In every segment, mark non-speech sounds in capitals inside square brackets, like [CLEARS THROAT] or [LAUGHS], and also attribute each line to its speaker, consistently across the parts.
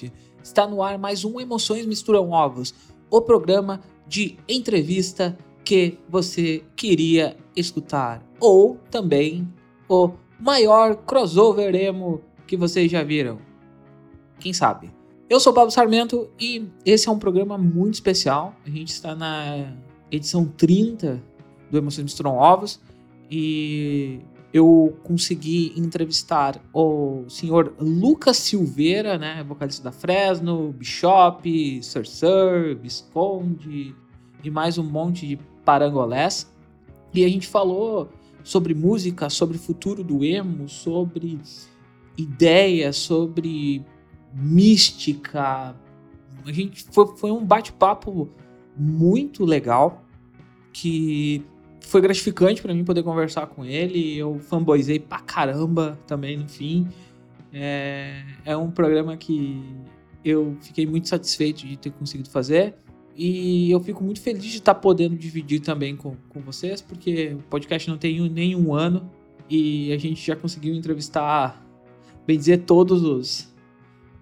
Speaker 1: teste. Está no ar mais um Emoções Misturam Ovos, o programa de entrevista que você queria escutar. Ou também o maior crossover emo que vocês já viram. Quem sabe? Eu sou o Pablo Sarmento e esse é um programa muito especial. A gente está na edição 30 do Emoções Misturam Ovos e eu consegui entrevistar o senhor Lucas Silveira, né, vocalista da Fresno, Bishop, Sir Visconde e mais um monte de parangolés. E a gente falou sobre música, sobre futuro do emo, sobre ideias, sobre mística. A gente foi, foi um bate-papo muito legal que foi gratificante para mim poder conversar com ele. Eu fanboyzei pra caramba também no fim. É, é um programa que eu fiquei muito satisfeito de ter conseguido fazer. E eu fico muito feliz de estar podendo dividir também com, com vocês, porque o podcast não tem nem um ano e a gente já conseguiu entrevistar, bem dizer, todos os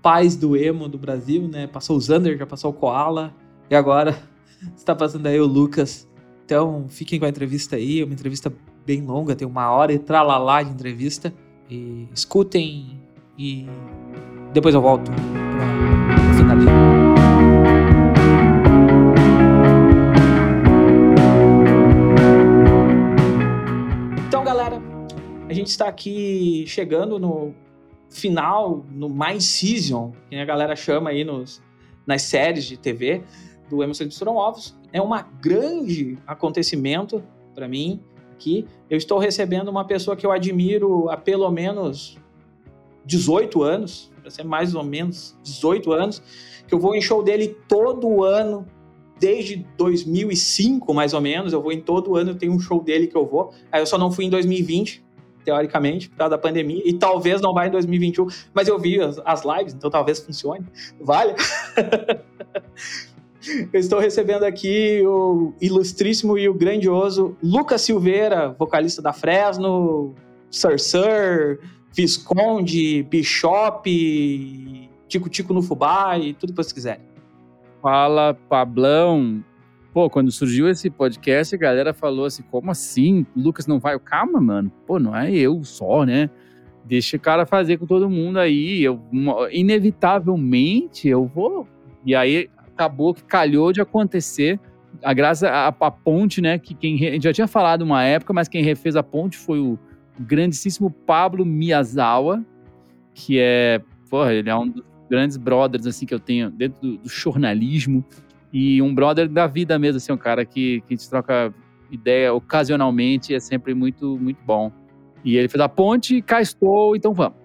Speaker 1: pais do emo do Brasil, né? Passou o Zander, já passou o Koala e agora [LAUGHS] está passando aí o Lucas então, fiquem com a entrevista aí, é uma entrevista bem longa, tem uma hora e tralalá de entrevista. E escutem e depois eu volto finalizar. Então, galera, a gente está aqui chegando no final, no mais season, que a galera chama aí nos, nas séries de TV do Emerson de Misturam Ovos é um grande acontecimento para mim aqui. Eu estou recebendo uma pessoa que eu admiro há pelo menos 18 anos, para ser mais ou menos 18 anos, que eu vou em show dele todo ano, desde 2005 mais ou menos. Eu vou em todo ano, tem um show dele que eu vou. Aí eu só não fui em 2020, teoricamente, por causa da pandemia, e talvez não vá em 2021, mas eu vi as, as lives, então talvez funcione. Vale? [LAUGHS] Eu estou recebendo aqui o ilustríssimo e o grandioso Lucas Silveira, vocalista da Fresno, Sir Sir, Visconde, Bishop, Tico Tico no Fubá e tudo que vocês quiserem.
Speaker 2: Fala, Pablão. Pô, quando surgiu esse podcast, a galera falou assim: como assim? O Lucas não vai? Calma, mano. Pô, não é eu só, né? Deixa o cara fazer com todo mundo aí. Eu, inevitavelmente, eu vou. E aí acabou que calhou de acontecer. A graça, a, a ponte, né? Que quem gente já tinha falado uma época, mas quem refez a ponte foi o grandíssimo Pablo Miyazawa, que é, porra, ele é um dos grandes brothers assim que eu tenho dentro do, do jornalismo e um brother da vida mesmo, assim, um cara que, que a gente troca ideia ocasionalmente, é sempre muito, muito bom. E ele fez a ponte, cá estou, então vamos.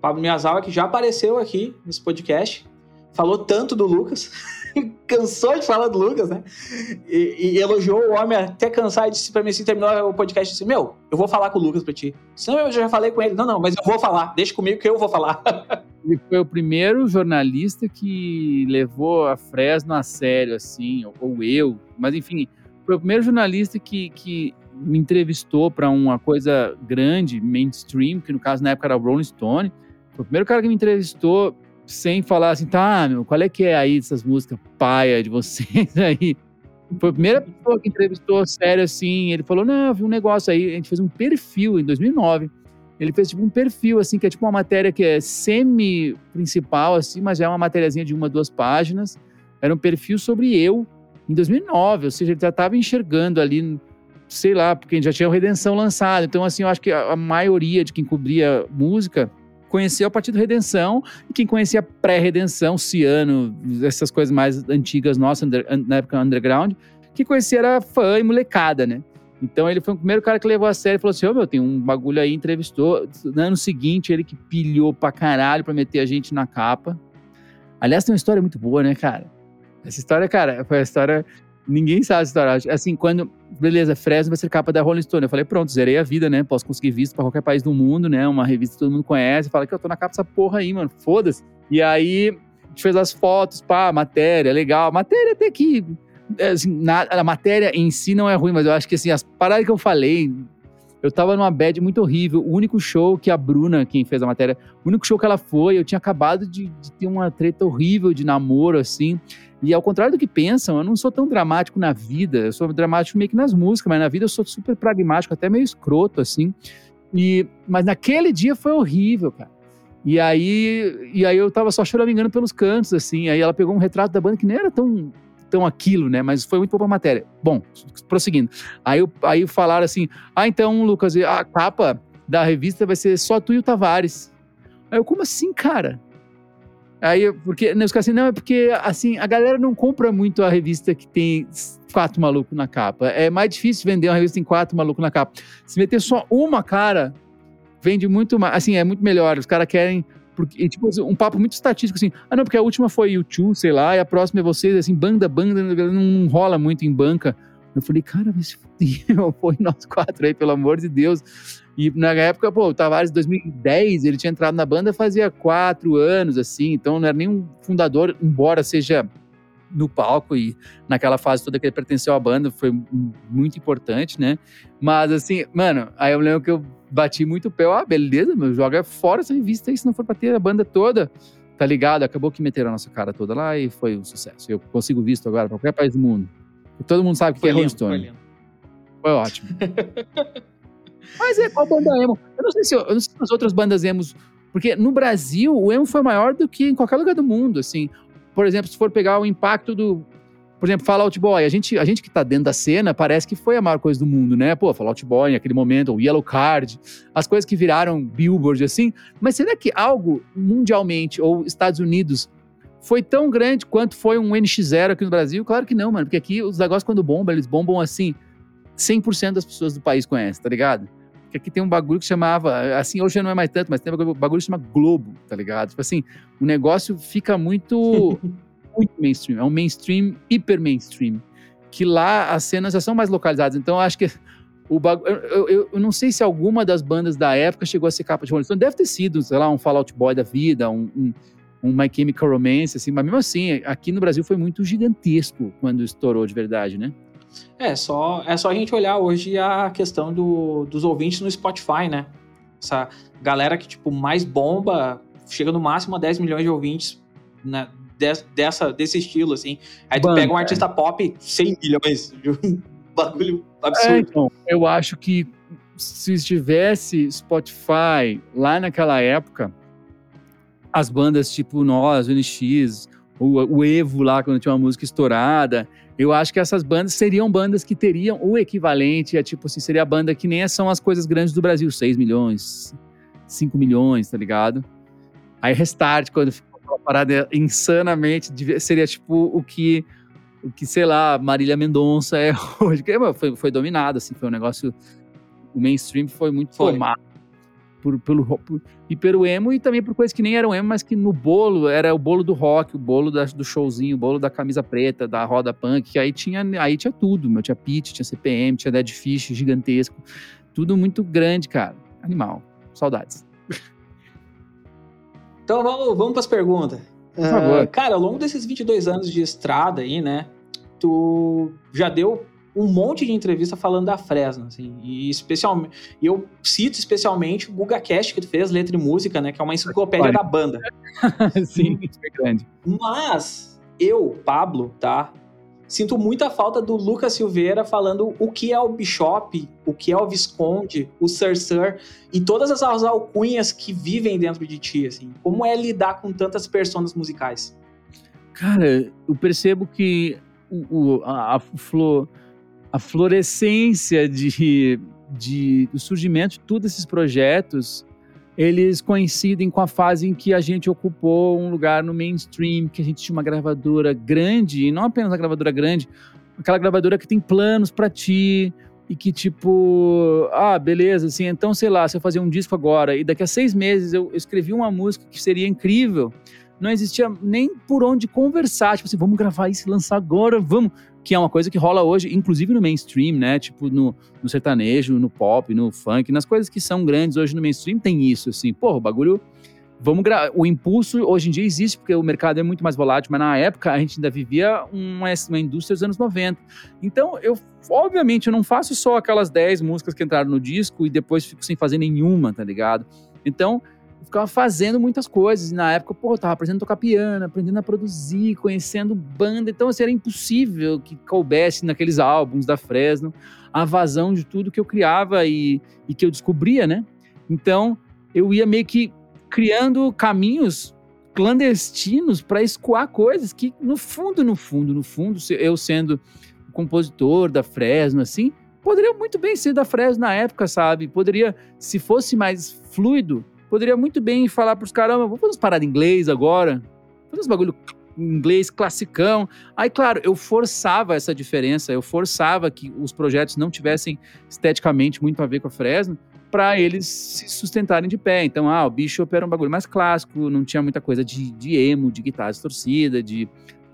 Speaker 1: Pablo Miyazawa, que já apareceu aqui nesse podcast, falou tanto do Lucas, [LAUGHS] [LAUGHS] cansou de falar do Lucas, né? E, e, elogiou o homem até cansar e disse pra mim assim, terminou o podcast disse, meu, eu vou falar com o Lucas pra ti. Senão eu já falei com ele. Não, não, mas eu vou falar, deixa comigo que eu vou falar. [LAUGHS]
Speaker 2: Ele foi o primeiro jornalista que levou a Fresno a sério, assim, ou eu, mas enfim, foi o primeiro jornalista que, que me entrevistou para uma coisa grande, mainstream, que no caso na época era o Rolling Stone. Foi o primeiro cara que me entrevistou sem falar assim, tá, meu, qual é que é aí essas músicas paia de vocês [LAUGHS] aí? Foi a primeira pessoa que entrevistou sério assim. Ele falou: Não, eu vi um negócio aí. A gente fez um perfil em 2009. Ele fez tipo um perfil, assim, que é tipo uma matéria que é semi-principal, assim, mas é uma matériazinha de uma, duas páginas. Era um perfil sobre eu em 2009. Ou seja, ele já estava enxergando ali, sei lá, porque já tinha o Redenção lançado. Então, assim, eu acho que a, a maioria de quem cobria música conheceu a partir do Redenção, e quem conhecia pré-Redenção, Ciano, essas coisas mais antigas nossas, na época underground, que conhecia era fã e molecada, né? Então ele foi o primeiro cara que levou a sério e falou assim: Ô oh, meu, tem um bagulho aí, entrevistou. No ano seguinte, ele que pilhou pra caralho pra meter a gente na capa. Aliás, tem uma história muito boa, né, cara? Essa história, cara, foi a história Ninguém sabe essa história. Assim, quando. Beleza, Fresno vai ser capa da Rolling Stone. Eu falei, pronto, zerei a vida, né? Posso conseguir visto para qualquer país do mundo, né? Uma revista que todo mundo conhece. Fala que eu tô na capa dessa porra aí, mano. Foda-se. E aí, a gente fez as fotos, pá, matéria, legal. Matéria até que. Assim, na, a matéria em si não é ruim, mas eu acho que assim, as paradas que eu falei eu tava numa bad muito horrível. O único show que a Bruna, quem fez a matéria, o único show que ela foi, eu tinha acabado de, de ter uma treta horrível de namoro, assim. E ao contrário do que pensam, eu não sou tão dramático na vida. Eu sou dramático meio que nas músicas, mas na vida eu sou super pragmático, até meio escroto, assim. E, mas naquele dia foi horrível, cara. E aí, e aí eu tava só choramingando pelos cantos, assim. Aí ela pegou um retrato da banda que nem era tão, tão aquilo, né? Mas foi muito pra matéria. Bom, prosseguindo. Aí, aí falaram assim: ah, então, Lucas, a capa da revista vai ser só tu e o Tavares. Aí eu, como assim, cara? Aí, porque, né, os caras assim, não, é porque, assim, a galera não compra muito a revista que tem quatro malucos na capa. É mais difícil vender uma revista que tem quatro malucos na capa. Se meter só uma cara, vende muito mais, assim, é muito melhor. Os caras querem, porque, tipo, um papo muito estatístico, assim, ah, não, porque a última foi YouTube, sei lá, e a próxima é vocês, assim, banda, banda, não, rola muito em banca. Eu falei, cara, vai [LAUGHS] foi nós quatro aí, pelo amor de Deus. E na época, pô, o Tavares, em 2010, ele tinha entrado na banda fazia quatro anos, assim, então não era nem um fundador, embora seja no palco e naquela fase toda que ele pertenceu à banda, foi muito importante, né? Mas assim, mano, aí eu lembro que eu bati muito o pé, ah, beleza, meu, joga fora essa revista aí, se não for pra ter a banda toda, tá ligado? Acabou que meteram a nossa cara toda lá e foi um sucesso. Eu consigo visto agora pra qualquer país do mundo. Todo mundo sabe que é Rolling Stone. Foi, ótimo. [LAUGHS] Mas é qual banda emo? Eu não sei se, eu, não sei se as outras bandas emos. Porque no Brasil, o emo foi maior do que em qualquer lugar do mundo, assim. Por exemplo, se for pegar o impacto do. Por exemplo, Fallout Boy. A gente, a gente que tá dentro da cena parece que foi a maior coisa do mundo, né? Pô, Fallout Boy, naquele momento, o Yellow Card, as coisas que viraram Billboard, assim. Mas será que algo mundialmente, ou Estados Unidos, foi tão grande quanto foi um NX0 aqui no Brasil? Claro que não, mano. Porque aqui os negócios, quando bombam, eles bombam assim. 100% das pessoas do país conhecem, tá ligado? Porque aqui tem um bagulho que chamava, assim, hoje não é mais tanto, mas tem um bagulho que chama Globo, tá ligado? Tipo assim, o negócio fica muito, [LAUGHS] muito mainstream. É um mainstream, hiper mainstream. Que lá as cenas já são mais localizadas. Então, eu acho que o bagulho. Eu, eu, eu, não sei se alguma das bandas da época chegou a ser capa de Rolling Stone. Deve ter sido, sei lá, um Fallout Boy da vida, um, um, um My Chemical Romance, assim, mas mesmo assim, aqui no Brasil foi muito gigantesco quando estourou de verdade, né?
Speaker 1: É só, é só a gente olhar hoje a questão do, dos ouvintes no Spotify, né? Essa galera que, tipo, mais bomba, chega no máximo a 10 milhões de ouvintes né, dessa, desse estilo, assim. Aí tu Banda, pega um artista pop, 100 milhões. [LAUGHS] Bagulho absurdo. É, então,
Speaker 2: eu acho que se estivesse Spotify lá naquela época, as bandas tipo nós, o NX, o, o Evo lá, quando tinha uma música estourada, eu acho que essas bandas seriam bandas que teriam o equivalente a, tipo assim, seria a banda que nem são as coisas grandes do Brasil, 6 milhões, 5 milhões, tá ligado? Aí Restart, quando ficou uma parada insanamente, seria tipo o que, o que sei lá, Marília Mendonça é [LAUGHS] hoje. Foi, foi dominado, assim, foi um negócio. O mainstream foi muito foi. tomado por, pelo, por, e pelo emo e também por coisas que nem eram emo, mas que no bolo era o bolo do rock, o bolo da, do showzinho, o bolo da camisa preta, da roda punk, que aí tinha, aí tinha tudo, meu, tinha Pit, tinha CPM, tinha Dead Fish gigantesco, tudo muito grande, cara. Animal. Saudades. [LAUGHS]
Speaker 1: Então vamos, vamos para as perguntas. Por favor. Uh, cara, ao longo desses 22 anos de estrada aí, né, tu já deu um monte de entrevista falando da Fresno, assim, e especialmente, eu cito especialmente o GugaCast que tu fez, letra e música, né, que é uma enciclopédia da banda. [LAUGHS]
Speaker 2: Sim, é grande.
Speaker 1: Mas eu, Pablo, tá, sinto muita falta do Lucas Silveira falando o que é o Bishop, o que é o Visconde, o Sir Sir e todas as alcunhas que vivem dentro de ti, assim. Como é lidar com tantas personas musicais?
Speaker 2: Cara, eu percebo que o, o a, a Flor a florescência de, de, do surgimento de todos esses projetos, eles coincidem com a fase em que a gente ocupou um lugar no mainstream, que a gente tinha uma gravadora grande, e não apenas uma gravadora grande, aquela gravadora que tem planos para ti, e que tipo, ah, beleza, assim, então sei lá, se eu fazer um disco agora e daqui a seis meses eu escrevi uma música que seria incrível, não existia nem por onde conversar, tipo assim, vamos gravar isso, lançar agora, vamos que é uma coisa que rola hoje, inclusive no mainstream, né? Tipo no, no sertanejo, no pop, no funk, nas coisas que são grandes hoje no mainstream tem isso, assim. Pô, o bagulho vamos o impulso hoje em dia existe porque o mercado é muito mais volátil, mas na época a gente ainda vivia uma, uma indústria dos anos 90. Então, eu obviamente eu não faço só aquelas 10 músicas que entraram no disco e depois fico sem fazer nenhuma, tá ligado? Então, eu ficava fazendo muitas coisas. E na época, pô, eu tava aprendendo a tocar piano, aprendendo a produzir, conhecendo banda. Então, assim, era impossível que coubesse naqueles álbuns da Fresno a vazão de tudo que eu criava e, e que eu descobria, né? Então, eu ia meio que criando caminhos clandestinos para escoar coisas que, no fundo, no fundo, no fundo, eu sendo compositor da Fresno, assim, poderia muito bem ser da Fresno na época, sabe? Poderia, se fosse mais fluido, poderia muito bem falar pros caras, vamos fazer umas paradas em inglês agora, fazer uns bagulho inglês classicão. Aí, claro, eu forçava essa diferença, eu forçava que os projetos não tivessem esteticamente muito a ver com a Fresno, para eles se sustentarem de pé. Então, ah, o Bishop era um bagulho mais clássico, não tinha muita coisa de, de emo, de guitarra distorcida, de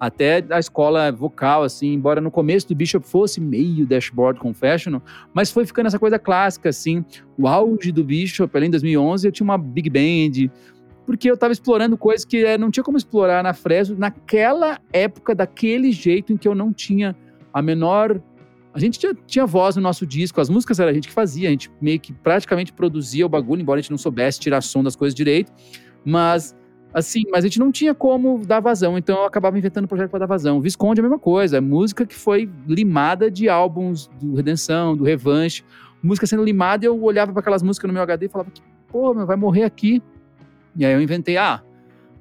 Speaker 2: até a escola vocal, assim, embora no começo do Bishop fosse meio dashboard confessional, mas foi ficando essa coisa clássica, assim. O auge do Bishop, além de 2011, eu tinha uma big band, porque eu estava explorando coisas que é, não tinha como explorar na Fresno naquela época, daquele jeito em que eu não tinha a menor a gente tinha, tinha, voz no nosso disco, as músicas era a gente que fazia, a gente meio que praticamente produzia o bagulho, embora a gente não soubesse tirar som das coisas direito, mas assim, mas a gente não tinha como dar vazão, então eu acabava inventando um projeto para dar vazão. Visconde é a mesma coisa, é música que foi limada de álbuns do Redenção, do Revanche, música sendo limada, eu olhava para aquelas músicas no meu HD e falava que, pô, meu, vai morrer aqui. E aí eu inventei, ah,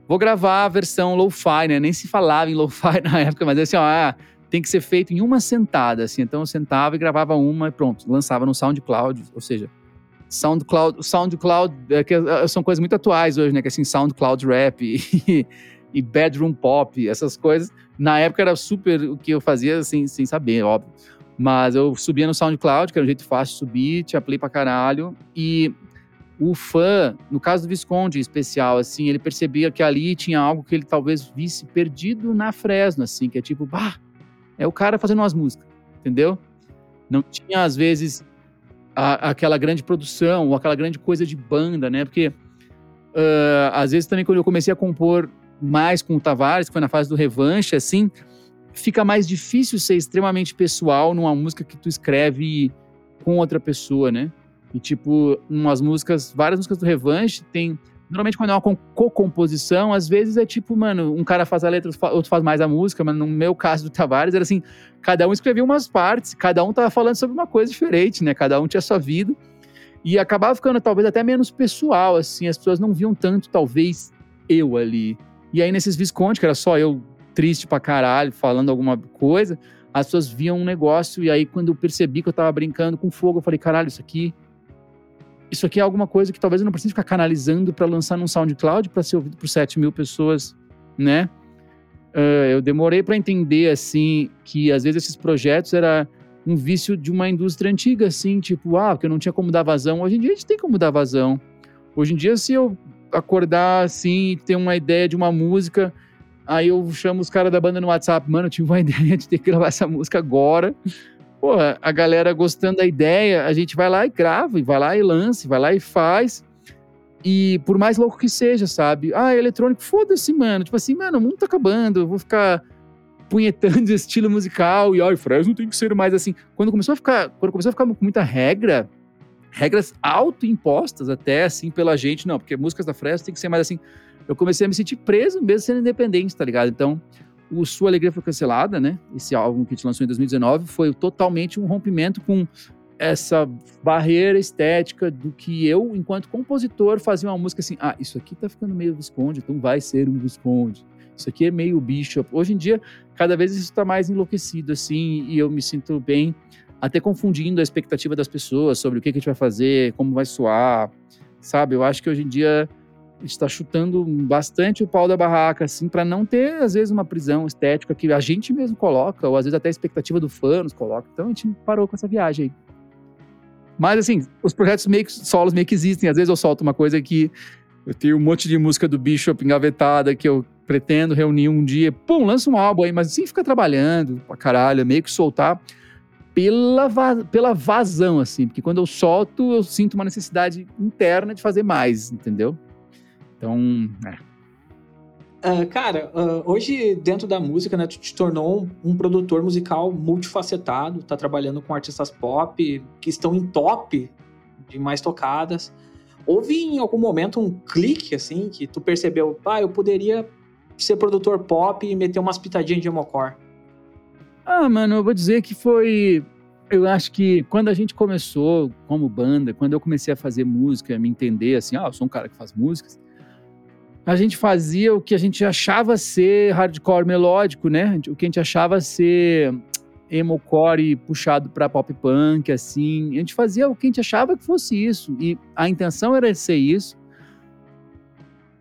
Speaker 2: vou gravar a versão lo-fi, né? Nem se falava em lo-fi [LAUGHS] na época, mas assim, ó, ah, tem que ser feito em uma sentada, assim. Então eu sentava e gravava uma e pronto, lançava no SoundCloud, ou seja, SoundCloud, SoundCloud é que é, são coisas muito atuais hoje, né? Que assim, SoundCloud Rap [LAUGHS] e, e Bedroom Pop, essas coisas. Na época era super o que eu fazia assim, sem saber, óbvio. Mas eu subia no SoundCloud, que era um jeito fácil de subir, tinha play pra caralho. E o fã, no caso do Visconde em especial, assim, ele percebia que ali tinha algo que ele talvez visse perdido na Fresno, assim, que é tipo, bah, é o cara fazendo umas músicas, entendeu? Não tinha, às vezes, a, aquela grande produção ou aquela grande coisa de banda, né? Porque, uh, às vezes, também quando eu comecei a compor mais com o Tavares, que foi na fase do revanche, assim, fica mais difícil ser extremamente pessoal numa música que tu escreve com outra pessoa, né? E, tipo, umas músicas, várias músicas do revanche tem Normalmente, quando é uma co-composição, às vezes é tipo, mano, um cara faz a letra, outro faz mais a música, mas no meu caso do Tavares era assim: cada um escrevia umas partes, cada um tava falando sobre uma coisa diferente, né? Cada um tinha sua vida. E acabava ficando talvez até menos pessoal, assim, as pessoas não viam tanto, talvez, eu ali. E aí, nesses Visconde, que era só eu triste pra caralho, falando alguma coisa, as pessoas viam um negócio, e aí, quando eu percebi que eu tava brincando com fogo, eu falei, caralho, isso aqui isso aqui é alguma coisa que talvez eu não precise ficar canalizando para lançar num SoundCloud para ser ouvido por 7 mil pessoas, né? Uh, eu demorei para entender, assim, que às vezes esses projetos era um vício de uma indústria antiga, assim, tipo, ah, que eu não tinha como dar vazão. Hoje em dia a gente tem como dar vazão. Hoje em dia, se eu acordar, assim, e ter uma ideia de uma música, aí eu chamo os caras da banda no WhatsApp, mano, eu tive uma [LAUGHS] ideia de ter que gravar essa música agora pô, a galera gostando da ideia, a gente vai lá e grava, e vai lá e lança, vai lá e faz. E por mais louco que seja, sabe? Ah, eletrônico, foda-se, mano. Tipo assim, mano, o mundo tá acabando, eu vou ficar punhetando [LAUGHS] estilo musical e, ai, Fresno tem que ser mais assim. Quando começou a ficar, quando começou a ficar com muita regra, regras autoimpostas até, assim, pela gente, não, porque músicas da Fresno tem que ser mais assim. Eu comecei a me sentir preso mesmo sendo independente, tá ligado? Então, o Sua Alegria Foi Cancelada, né? Esse álbum que a gente lançou em 2019 foi totalmente um rompimento com essa barreira estética do que eu, enquanto compositor, fazia uma música assim, ah, isso aqui tá ficando meio Visconde, então vai ser um Visconde. Isso aqui é meio Bishop. Hoje em dia, cada vez isso está mais enlouquecido, assim, e eu me sinto bem, até confundindo a expectativa das pessoas sobre o que, que a gente vai fazer, como vai soar, sabe? Eu acho que hoje em dia está chutando bastante o pau da barraca, assim, para não ter, às vezes, uma prisão estética que a gente mesmo coloca, ou às vezes até a expectativa do fã nos coloca. Então a gente parou com essa viagem aí. Mas, assim, os projetos meio que, solos meio que existem. Às vezes eu solto uma coisa que eu tenho um monte de música do Bishop engavetada que eu pretendo reunir um dia. Pum, lança um álbum aí, mas assim fica trabalhando pra caralho, meio que soltar pela, pela vazão, assim. Porque quando eu solto, eu sinto uma necessidade interna de fazer mais, entendeu? Então, é.
Speaker 1: Uh, cara, uh, hoje dentro da música, né, tu te tornou um, um, produtor musical multifacetado, tá trabalhando com artistas pop que estão em top de mais tocadas. Houve em algum momento um clique, assim, que tu percebeu, ah, eu poderia ser produtor pop e meter umas pitadinhas de emocor?
Speaker 2: Ah, mano, eu vou dizer que foi eu acho que quando a gente começou como banda, quando eu comecei a fazer música, a me entender assim, ah, eu sou um cara que faz músicas, a gente fazia o que a gente achava ser hardcore melódico, né? O que a gente achava ser emo-core puxado para pop punk, assim. A gente fazia o que a gente achava que fosse isso. E a intenção era ser isso.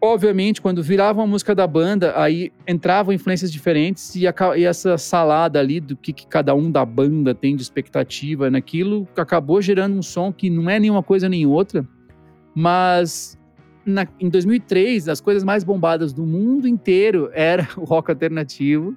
Speaker 2: Obviamente, quando virava uma música da banda, aí entravam influências diferentes e, a, e essa salada ali do que, que, cada um da banda tem de expectativa naquilo acabou gerando um som que não é nenhuma coisa nem outra, mas na, em 2003 as coisas mais bombadas do mundo inteiro era [LAUGHS] o rock alternativo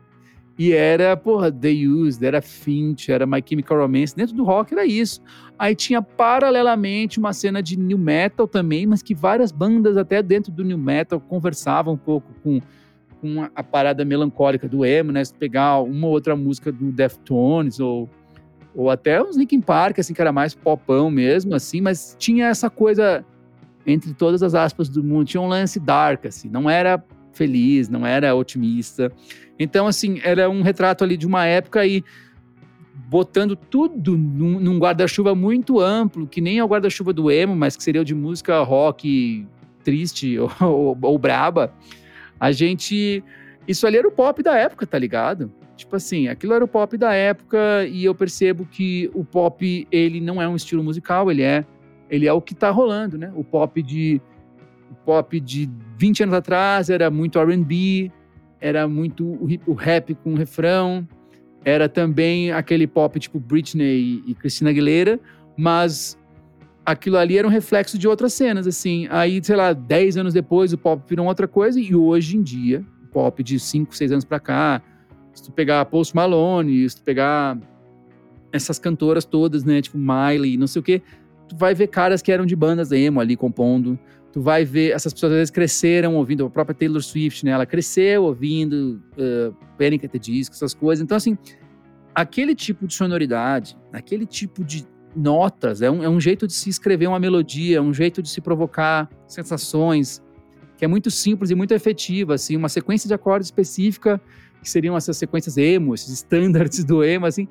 Speaker 2: e era, porra, The Used, era Finch, era My Chemical Romance. Dentro do rock era isso. Aí tinha paralelamente uma cena de new metal também, mas que várias bandas até dentro do new metal conversavam um pouco com, com a parada melancólica do emo, né? Se pegar uma ou outra música do Deftones ou ou até uns Linkin Park, assim, que era mais popão mesmo, assim, mas tinha essa coisa entre todas as aspas do mundo, tinha um lance dark, assim, não era feliz, não era otimista. Então, assim, era um retrato ali de uma época e botando tudo num, num guarda-chuva muito amplo, que nem é o guarda-chuva do emo, mas que seria o de música rock triste ou, [LAUGHS] ou, ou braba. A gente. Isso ali era o pop da época, tá ligado? Tipo assim, aquilo era o pop da época e eu percebo que o pop, ele não é um estilo musical, ele é ele é o que tá rolando, né? O pop de o pop de 20 anos atrás era muito R&B, era muito o, rap com refrão, era também aquele pop tipo Britney e Christina Aguilera, mas aquilo ali era um reflexo de outras cenas, assim. Aí, sei lá, 10 anos depois o pop virou outra coisa e hoje em dia, o pop de 5, 6 anos pra cá, se tu pegar Post Malone, se tu pegar essas cantoras todas, né, tipo Miley, não sei o quê, tu vai ver caras que eram de bandas emo ali compondo, tu vai ver, essas pessoas às vezes cresceram ouvindo, a própria Taylor Swift, né? Ela cresceu ouvindo uh, Panic! at the Disco, essas coisas. Então, assim, aquele tipo de sonoridade, aquele tipo de notas, é um, é um jeito de se escrever uma melodia, é um jeito de se provocar sensações, que é muito simples e muito efetiva, assim, uma sequência de acordes específica, que seriam essas sequências emo, esses [LAUGHS] standards do emo, assim,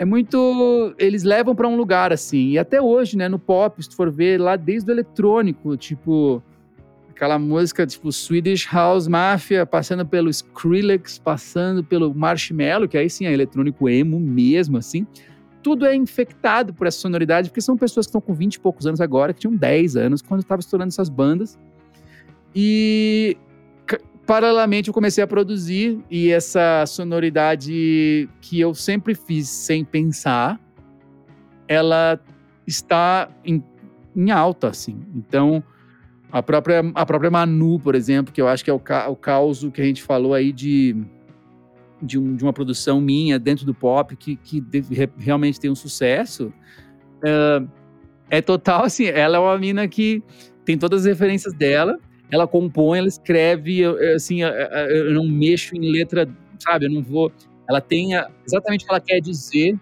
Speaker 2: é muito. Eles levam para um lugar assim. E até hoje, né, no pop, se tu for ver lá desde o eletrônico, tipo. Aquela música tipo Swedish House Mafia, passando pelo Skrillex, passando pelo Marshmallow, que aí sim é eletrônico emo mesmo, assim. Tudo é infectado por essa sonoridade, porque são pessoas que estão com 20 e poucos anos agora, que tinham 10 anos quando estavam estourando essas bandas. E paralelamente eu comecei a produzir e essa sonoridade que eu sempre fiz sem pensar, ela está em, em alta, assim. Então, a própria, a própria Manu, por exemplo, que eu acho que é o, ca, o caos que a gente falou aí de, de, um, de uma produção minha dentro do pop que, que realmente tem um sucesso, é, é total assim, ela é uma mina que tem todas as referências dela, ela compõe, ela escreve, assim, eu não mexo em letra, sabe? Eu não vou. Ela tem exatamente o que ela quer dizer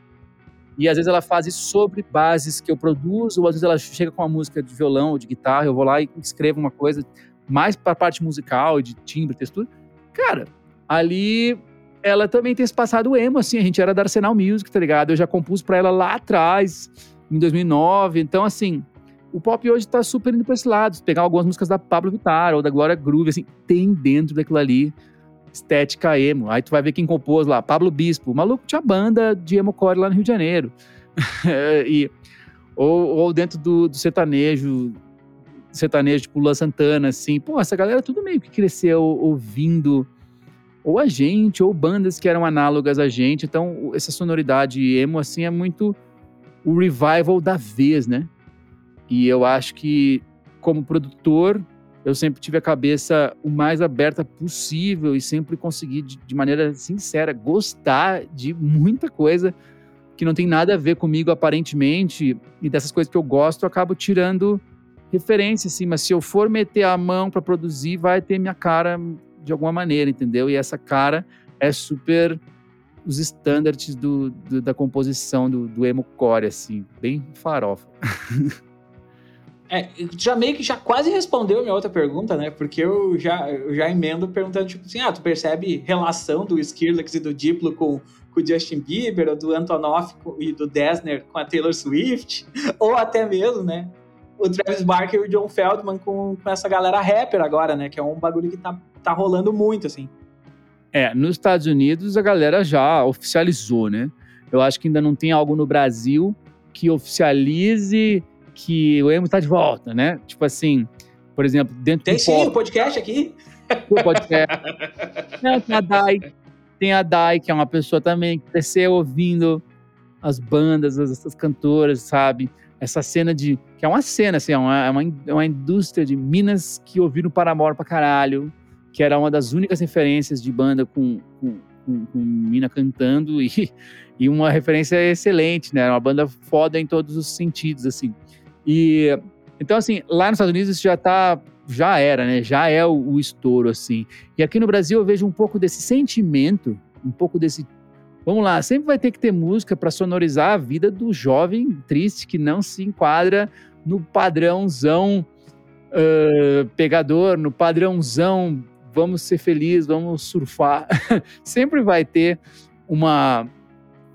Speaker 2: e às vezes ela faz isso sobre bases que eu produzo, ou às vezes ela chega com uma música de violão ou de guitarra, eu vou lá e escrevo uma coisa mais para a parte musical, de timbre, textura. Cara, ali ela também tem esse passado emo, assim, a gente era da Arsenal Music, tá ligado? Eu já compus para ela lá atrás, em 2009, então assim, o pop hoje tá super indo pra esse lado. Se pegar algumas músicas da Pablo Vittar ou da Glória Groove, assim, tem dentro daquilo ali estética emo. Aí tu vai ver quem compôs lá, Pablo Bispo. O maluco tinha banda de emo core lá no Rio de Janeiro. [LAUGHS] e, ou, ou dentro do, do sertanejo, sertanejo tipo Lua Santana, assim. Pô, essa galera tudo meio que cresceu ouvindo ou a gente, ou bandas que eram análogas a gente. Então, essa sonoridade emo, assim, é muito o revival da vez, né? E eu acho que, como produtor, eu sempre tive a cabeça o mais aberta possível e sempre consegui, de, maneira sincera, gostar de muita coisa que não tem nada a ver comigo aparentemente. E dessas coisas que eu gosto, eu acabo tirando referência, assim, mas se eu for meter a mão para produzir, vai ter minha cara de alguma maneira, entendeu? E essa cara é super os estándares da composição do, do emo core, assim, bem farofa. [LAUGHS]
Speaker 1: É, já meio que já quase respondeu a minha outra pergunta, né? Porque eu já, eu já emendo perguntando, tipo assim, ah, tu percebe relação do Skrillex e do Diplo com, com o Justin Bieber, ou do Antonoff e do Dessner com a Taylor Swift, [LAUGHS] ou até mesmo, né? O Travis Barker e o John Feldman com, com essa galera rapper agora, né? Que é um bagulho que tá, tá rolando muito, assim.
Speaker 2: É, nos Estados Unidos a galera já oficializou, né? Eu acho que ainda não tem algo no Brasil que oficialize que o emo tá de volta, né? Tipo assim, por exemplo, dentro
Speaker 1: tem
Speaker 2: do
Speaker 1: sim, o podcast aqui.
Speaker 2: O podcast. Não, tem a Dai, tem a Dai, que é uma pessoa também que cresceu ouvindo as bandas, essas cantoras, sabe? Essa cena de. Que é uma cena, assim, é uma, é uma, é uma indústria de minas que ouviram Paramore pra caralho, que era uma das únicas referências de banda com, com, com, com mina cantando e, [LAUGHS] e uma referência excelente, né? Uma banda foda em todos os sentidos, assim. E então, assim, lá nos Estados Unidos isso já tá. Já era, né? Já é o, o estouro, assim. E aqui no Brasil eu vejo um pouco desse sentimento, um pouco desse Vamos lá, sempre vai ter que ter música para sonorizar a vida do jovem triste que não se enquadra no padrãozão uh, pegador, no padrãozão vamos ser felizes, vamos surfar. [LAUGHS] sempre vai ter uma.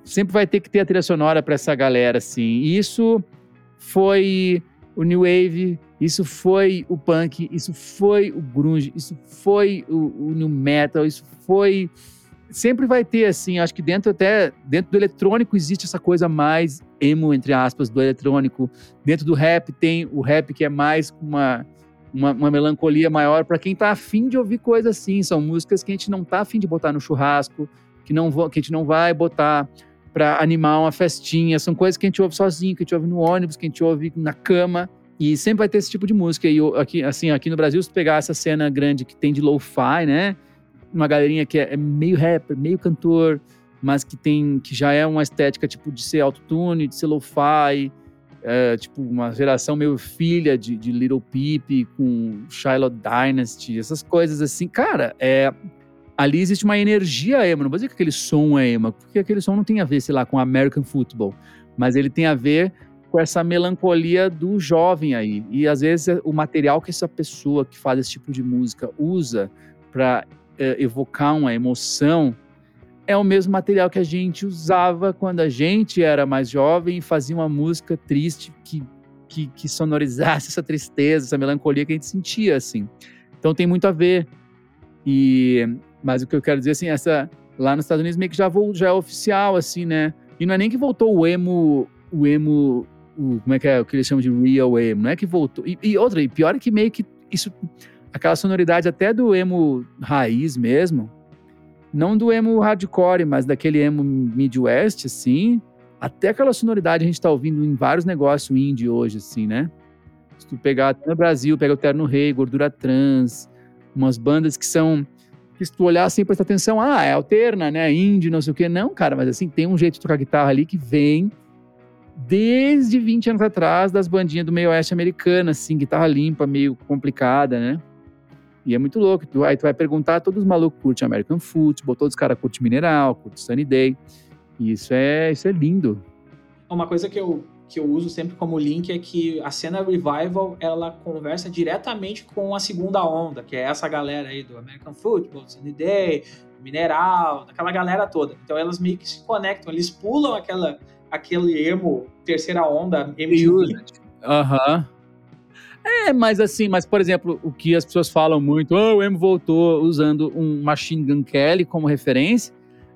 Speaker 2: Sempre vai ter que ter a trilha sonora para essa galera, assim. E isso foi o New Wave, isso foi o punk, isso foi o grunge, isso foi o, o New Metal, isso foi. Sempre vai ter, assim, acho que dentro até, dentro do eletrônico existe essa coisa mais emo, entre aspas, do eletrônico. Dentro do rap tem o rap que é mais uma, uma, uma melancolia maior para quem tá afim de ouvir coisa assim. São músicas que a gente não tá afim de botar no churrasco, que, não, que a gente não vai botar para animar uma festinha. São coisas que a gente ouve sozinho, que a gente ouve no ônibus, que a gente ouve na cama. E sempre vai ter esse tipo de música. E aqui, assim, aqui no Brasil, se pegar essa cena grande que tem de lo-fi, né? Uma galerinha que é, é, meio rapper, meio cantor, mas que tem que já é uma estética tipo de ser autotune, de ser lo-fi, é, tipo uma geração meio filha de, de Little Peep com Shiloh Dynasty, essas coisas assim. Cara, é ali existe uma energia emo. Não vou dizer que aquele som é emo, porque aquele som não tem a ver, sei lá, com American Football, mas ele tem a ver com essa melancolia do jovem aí. E às vezes o material que essa pessoa que faz esse tipo de música usa para é, evocar uma emoção é o mesmo material que a gente usava quando a gente era mais jovem e fazia uma música triste que, que, que sonorizasse essa tristeza, essa melancolia que a gente sentia, assim. Então tem muito a ver. E mas o que eu quero dizer, assim, essa lá nos Estados Unidos meio que já, vou, já é oficial, assim, né? E não é nem que voltou o emo, o emo, o, como é que é, o que eles chamam de real emo, não é que voltou. E, e outra, e pior é que meio que isso, aquela sonoridade até do emo raiz mesmo, não do emo hardcore, mas daquele emo midwest, assim, até aquela sonoridade a gente tá ouvindo em vários negócios indie hoje, assim, né? Se tu pegar até no Brasil, pega o Terno Rei, Gordura Trans, umas bandas que são que se tu olhar assim, prestar atenção, ah, é alterna, né, indie, não sei o quê. Não, cara, mas assim, tem um jeito de tocar guitarra ali que vem desde 20 anos atrás das bandinhas do meio oeste americano, assim, guitarra limpa, meio complicada, né? E é muito louco. Tu, aí tu vai perguntar, todos os malucos curtem American Football, todos os caras curtem Mineral, curtem Sunny Day. E isso é, isso é lindo.
Speaker 1: Uma coisa que eu que eu uso sempre como link é que a cena Revival ela conversa diretamente com a segunda onda, que é essa galera aí do American Football, Sunny Day, Mineral, daquela galera toda. Então elas meio que se conectam, eles pulam aquela aquele emo terceira onda, MTV.
Speaker 2: Aham. Uhum. É, mas assim, mas por exemplo, o que as pessoas falam muito, oh, o emo voltou usando um Machine Gun Kelly como referência,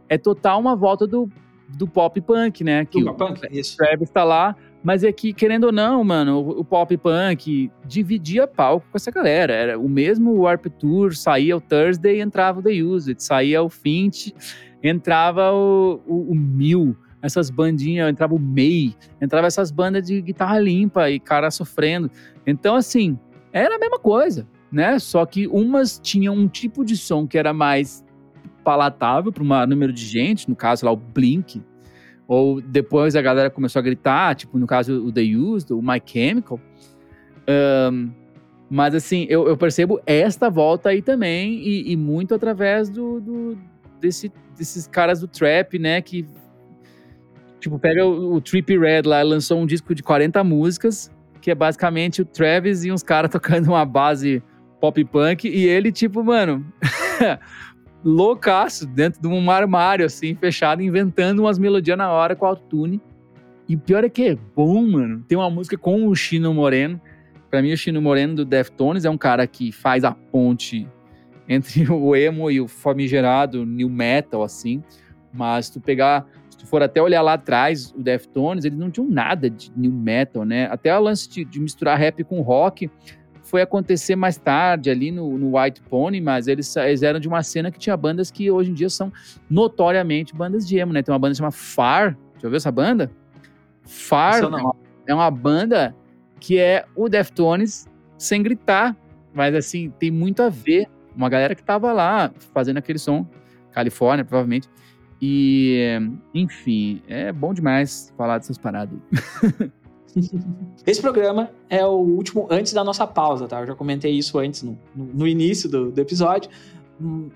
Speaker 2: é total uma volta do, do pop punk, né? Que
Speaker 1: o punk, isso.
Speaker 2: Travis tá lá, mas é que, querendo ou não, mano, o, pop punk dividia palco com essa galera. Era o mesmo Warp Tour, saía o Thursday e entrava o The Used, saía o Fint, entrava o, o, o Mil, essas bandinhas, entrava o May, entrava essas bandas de guitarra limpa e cara sofrendo. Então, assim, era a mesma coisa, né? Só que umas tinham um tipo de som que era mais palatável para um número de gente, no caso lá o Blink, ou depois a galera começou a gritar, tipo no caso o The Used, o My Chemical. Um, mas assim, eu, eu, percebo esta volta aí também, e, e muito através do, do desse, desses caras do trap, né? Que tipo, pega o, o Trippy Red lá, lançou um disco de 40 músicas, que é basicamente o Travis e uns caras [LAUGHS] tocando uma base pop punk, e ele, tipo, mano. [LAUGHS] loucaço, dentro de um armário, assim, fechado, inventando umas melodias na hora com autotune. E pior é que é bom, mano. Tem uma música com o Chino Moreno. Pra mim, o Chino Moreno do Deftones é um cara que faz a ponte entre [LAUGHS] o emo e o famigerado new metal, assim. Mas tu pegar, se tu for até olhar lá atrás, o Deftones, eles não tinham nada de new metal, né? Até o lance de, de misturar rap com rock foi acontecer mais tarde ali no, no White Pony, mas eles, eles, eram de uma cena que tinha bandas que hoje em dia são notoriamente bandas de emo, né? Tem uma banda chamada Far, já viu essa banda? Far é uma, é uma banda que é o Deftones sem gritar, mas assim, tem muito a ver. Uma galera que tava lá fazendo aquele som, Califórnia, provavelmente. E, enfim, é bom demais falar dessas paradas. [LAUGHS] [LAUGHS]
Speaker 1: Esse programa é o último antes da nossa pausa, tá? Eu já comentei isso antes no, no, início do, do, episódio.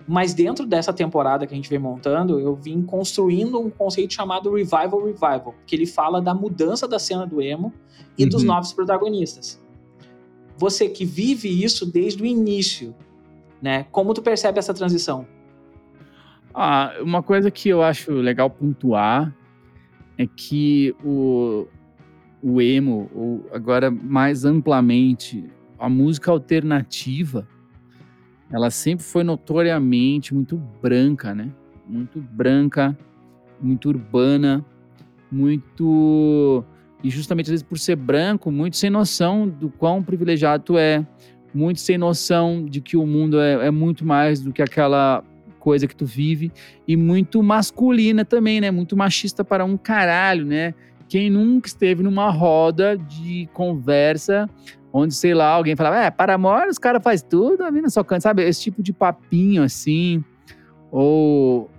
Speaker 1: Mas dentro dessa temporada que a gente vem montando, eu vim construindo um conceito chamado Revival Revival, que ele fala da mudança da cena do emo e uhum. dos novos protagonistas. Você que vive isso desde o início, né? Como tu percebe essa transição?
Speaker 2: Ah, uma coisa que eu acho legal pontuar é que o, o emo, ou agora mais amplamente, a música alternativa, ela sempre foi notoriamente muito branca, né? Muito branca, muito urbana, muito. E justamente às vezes por ser branco, muito sem noção do quão privilegiado tu é, muito sem noção de que o mundo é, é muito mais do que aquela coisa que tu vive, e muito masculina também, né? Muito machista para um caralho, né? Quem nunca esteve numa roda de conversa onde, sei lá, alguém falava, é, para amor, os caras faz tudo, a mina só canta, sabe? Esse tipo de papinho assim, ou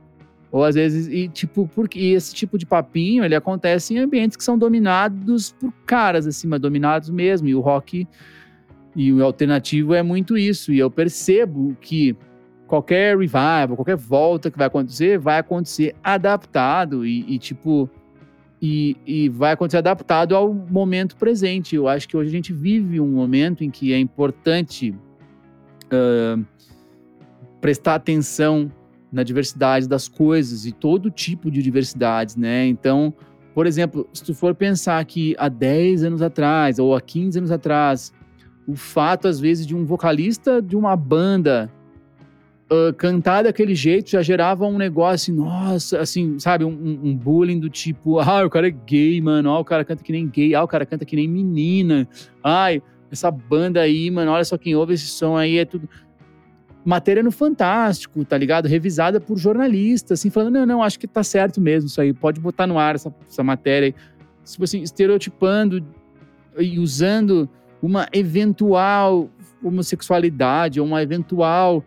Speaker 2: ou às vezes, e tipo, porque esse tipo de papinho, ele acontece em ambientes que são dominados por caras, assim, mas dominados mesmo. E o rock e o alternativo é muito isso. E eu percebo que qualquer revival, qualquer volta que vai acontecer, vai acontecer adaptado e, e tipo, e, e, vai acontecer adaptado ao momento presente. Eu acho que hoje a gente vive um momento em que é importante uh, prestar atenção na diversidade das coisas e todo tipo de diversidades, né? Então, por exemplo, se tu for pensar que há 10 anos atrás ou há 15 anos atrás, o fato, às vezes, de um vocalista de uma banda uh, cantar daquele jeito já gerava um negócio, nossa, assim, sabe, um, um, bullying do tipo, ah, o cara é gay, mano, ah, o cara canta que nem gay, ah, o cara canta que nem menina, ai, essa banda aí, mano, olha só quem ouve esse som aí, é tudo. Matéria no Fantástico, tá ligado? Revisada por jornalistas, assim, falando, não, não, acho que tá certo mesmo isso aí, pode botar no ar essa, essa matéria aí. Tipo assim, estereotipando e usando uma eventual homossexualidade ou uma eventual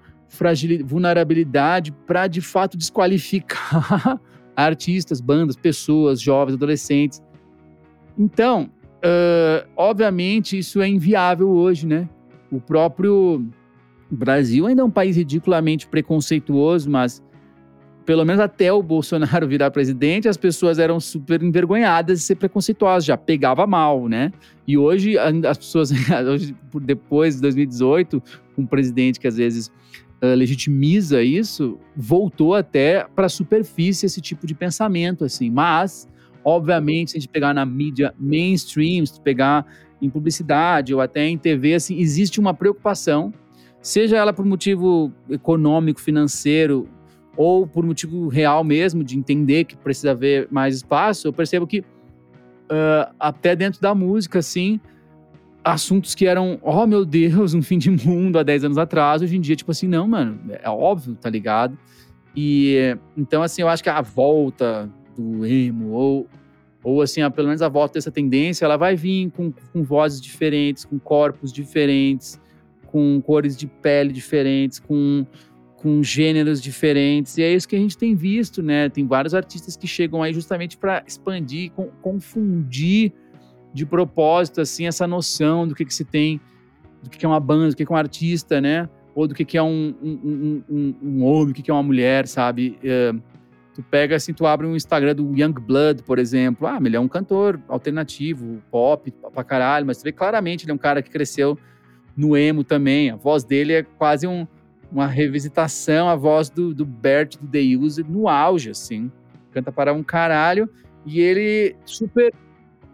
Speaker 2: vulnerabilidade para de fato desqualificar [LAUGHS] artistas, bandas, pessoas, jovens, adolescentes. Então, uh, obviamente, isso é inviável hoje, né? O próprio Brasil ainda é um país ridiculamente preconceituoso, mas pelo menos até o Bolsonaro virar presidente, as pessoas eram super envergonhadas de ser preconceituosas, já pegava mal, né? E hoje as pessoas, [LAUGHS] hoje, depois de 2018, um presidente que às vezes legitimiza isso, voltou até para a superfície esse tipo de pensamento, assim. Mas, obviamente, se a gente pegar na mídia mainstream, se pegar em publicidade ou até em TV, assim, existe uma preocupação, seja ela por motivo econômico, financeiro, ou por motivo real mesmo, de entender que precisa haver mais espaço, eu percebo que uh, até dentro da música, assim, assuntos que eram, oh meu Deus, um fim de mundo há 10 anos atrás, hoje em dia, tipo assim, não, mano, é óbvio, tá ligado? E então, assim, eu acho que a volta do emo, ou, ou assim, a, pelo menos a volta dessa tendência, ela vai vir com, com vozes diferentes, com corpos diferentes, com cores de pele diferentes, com, com gêneros diferentes. E é isso que a gente tem visto, né? Tem vários artistas que chegam aí justamente para expandir, com, confundir de propósito, assim, essa noção do que, que se tem, do que, que é uma banda, do que, que é um artista, né? Ou do que, que é um, um, um, um homem, do que, que é uma mulher, sabe? Uh, tu pega assim, tu abre um Instagram do Young Blood, por exemplo. Ah, ele é um cantor alternativo, pop, pra caralho, mas tu vê claramente ele é um cara que cresceu no emo também. A voz dele é quase um, uma revisitação, a voz do, do Bert do The User no auge, assim. Canta para um caralho e ele super.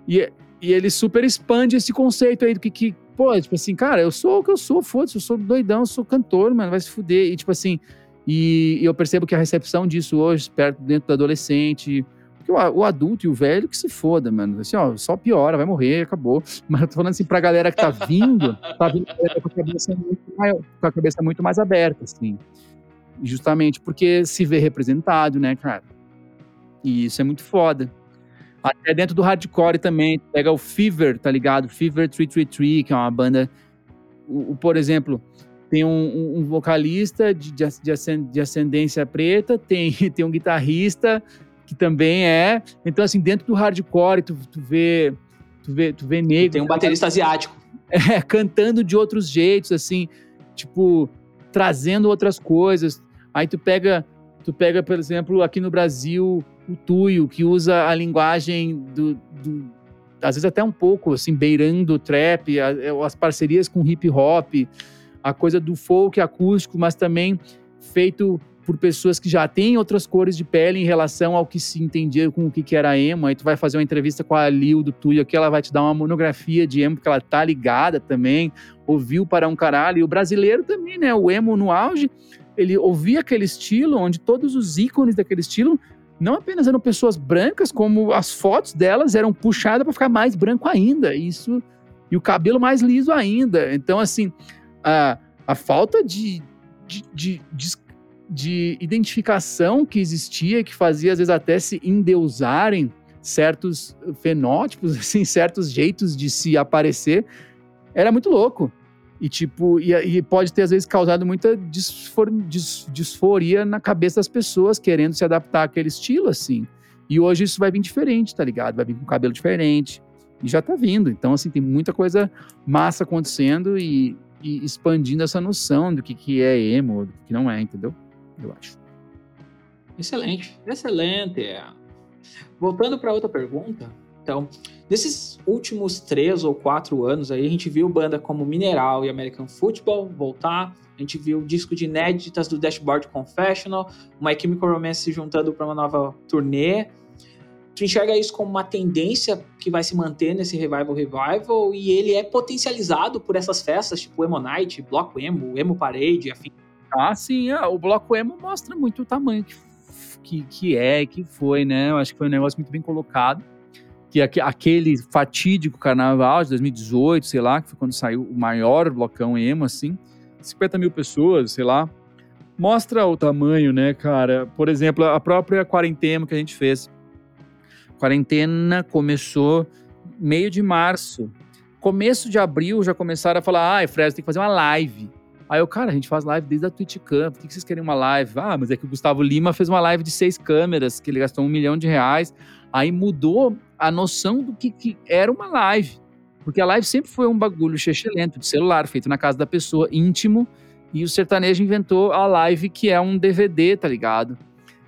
Speaker 2: E, e ele super expande esse conceito aí do que, que. Pô, tipo assim, cara, eu sou o que eu sou, foda-se, eu sou doidão, eu sou cantor, mano, vai se fuder. E tipo assim, e, eu percebo que a recepção disso hoje, perto dentro do adolescente, porque o, o, adulto e o velho que se foda, mano. Assim, ó, só piora, vai morrer, acabou. [LAUGHS] Mas eu tô falando assim pra galera que tá vindo, tá vindo com a cabeça muito mais, com a cabeça muito mais aberta, assim. Justamente porque se vê representado, né, cara? E isso é muito foda. Até dentro do hardcore também, pega o Fever, tá ligado? Fever 333, que é uma banda. O, o por exemplo, tem um, um vocalista de, de, ascendência preta, tem, [LAUGHS] tem um guitarrista que também é. Então, assim, dentro do hardcore, tu, tu vê. Tu vê, tu vê negro.
Speaker 1: Tem um baterista asiático. [LAUGHS]
Speaker 2: É, cantando de outros jeitos, assim, tipo, trazendo outras coisas. Aí tu pega, tu pega, por exemplo, aqui no Brasil, o Tuyo, que usa a linguagem do, do às vezes até um pouco, assim, beirando o trap, as parcerias com hip hop, a coisa do folk acústico, mas também feito por pessoas que já têm outras cores de pele em relação ao que se entendia com o que era emo. Aí tu vai fazer uma entrevista com a Lil do Tuyo aqui, ela vai te dar uma monografia de emo, porque ela tá ligada também, ouviu para um caralho. E o brasileiro também, né? O emo no auge, ele ouvia aquele estilo, onde todos os ícones daquele estilo não apenas eram pessoas brancas, como as fotos delas eram puxadas para ficar mais branco ainda. Isso e o cabelo mais liso ainda. Então, assim, a, a falta de, de, de, de, de identificação que existia, que fazia às vezes até se endeusarem certos fenótipos, [LAUGHS] assim, certos jeitos de se aparecer, era muito louco. E, tipo, e, e pode ter, às vezes, causado muita disfor, dis, disforia na cabeça das pessoas querendo se adaptar àquele estilo, assim. E hoje isso vai vir diferente, tá ligado? Vai vir com cabelo diferente. E já tá vindo. Então, assim, tem muita coisa massa acontecendo e, e expandindo essa noção do que, que é emo, do que não é, entendeu? Eu acho.
Speaker 1: Excelente, excelente. Voltando para outra pergunta, então, nesses últimos três ou quatro anos aí, a gente viu banda como Mineral e American Football voltar, a gente viu disco de inéditas do Dashboard Confessional, My Chemical Romance se juntando para uma nova turnê, tu enxerga isso como uma tendência que vai se manter nesse Revival Revival e ele é potencializado por essas festas, tipo Emo Night, Bloco Emo, Emo Parade, afim?
Speaker 2: Ah, sim, ah, o Bloco Emo mostra muito o tamanho que, que, que é, que foi, né? Eu acho que foi um negócio muito bem colocado. Que aquele fatídico carnaval de 2018, sei lá, que foi quando saiu o maior blocão emo, assim, 50 mil pessoas, sei lá, mostra o tamanho, né, cara? Por exemplo, a própria quarentena que a gente fez quarentena começou meio de março. Começo de abril já começaram a falar: ah, Fred, tem que fazer uma live. Aí eu, cara, a gente faz live desde a TwitchCam, por que vocês querem uma live? Ah, mas é que o Gustavo Lima fez uma live de seis câmeras, que ele gastou um milhão de reais. Aí mudou a noção do que, que era uma live. Porque a live sempre foi um bagulho lento de celular, feito na casa da pessoa, íntimo. E o sertanejo inventou a live, que é um DVD, tá ligado?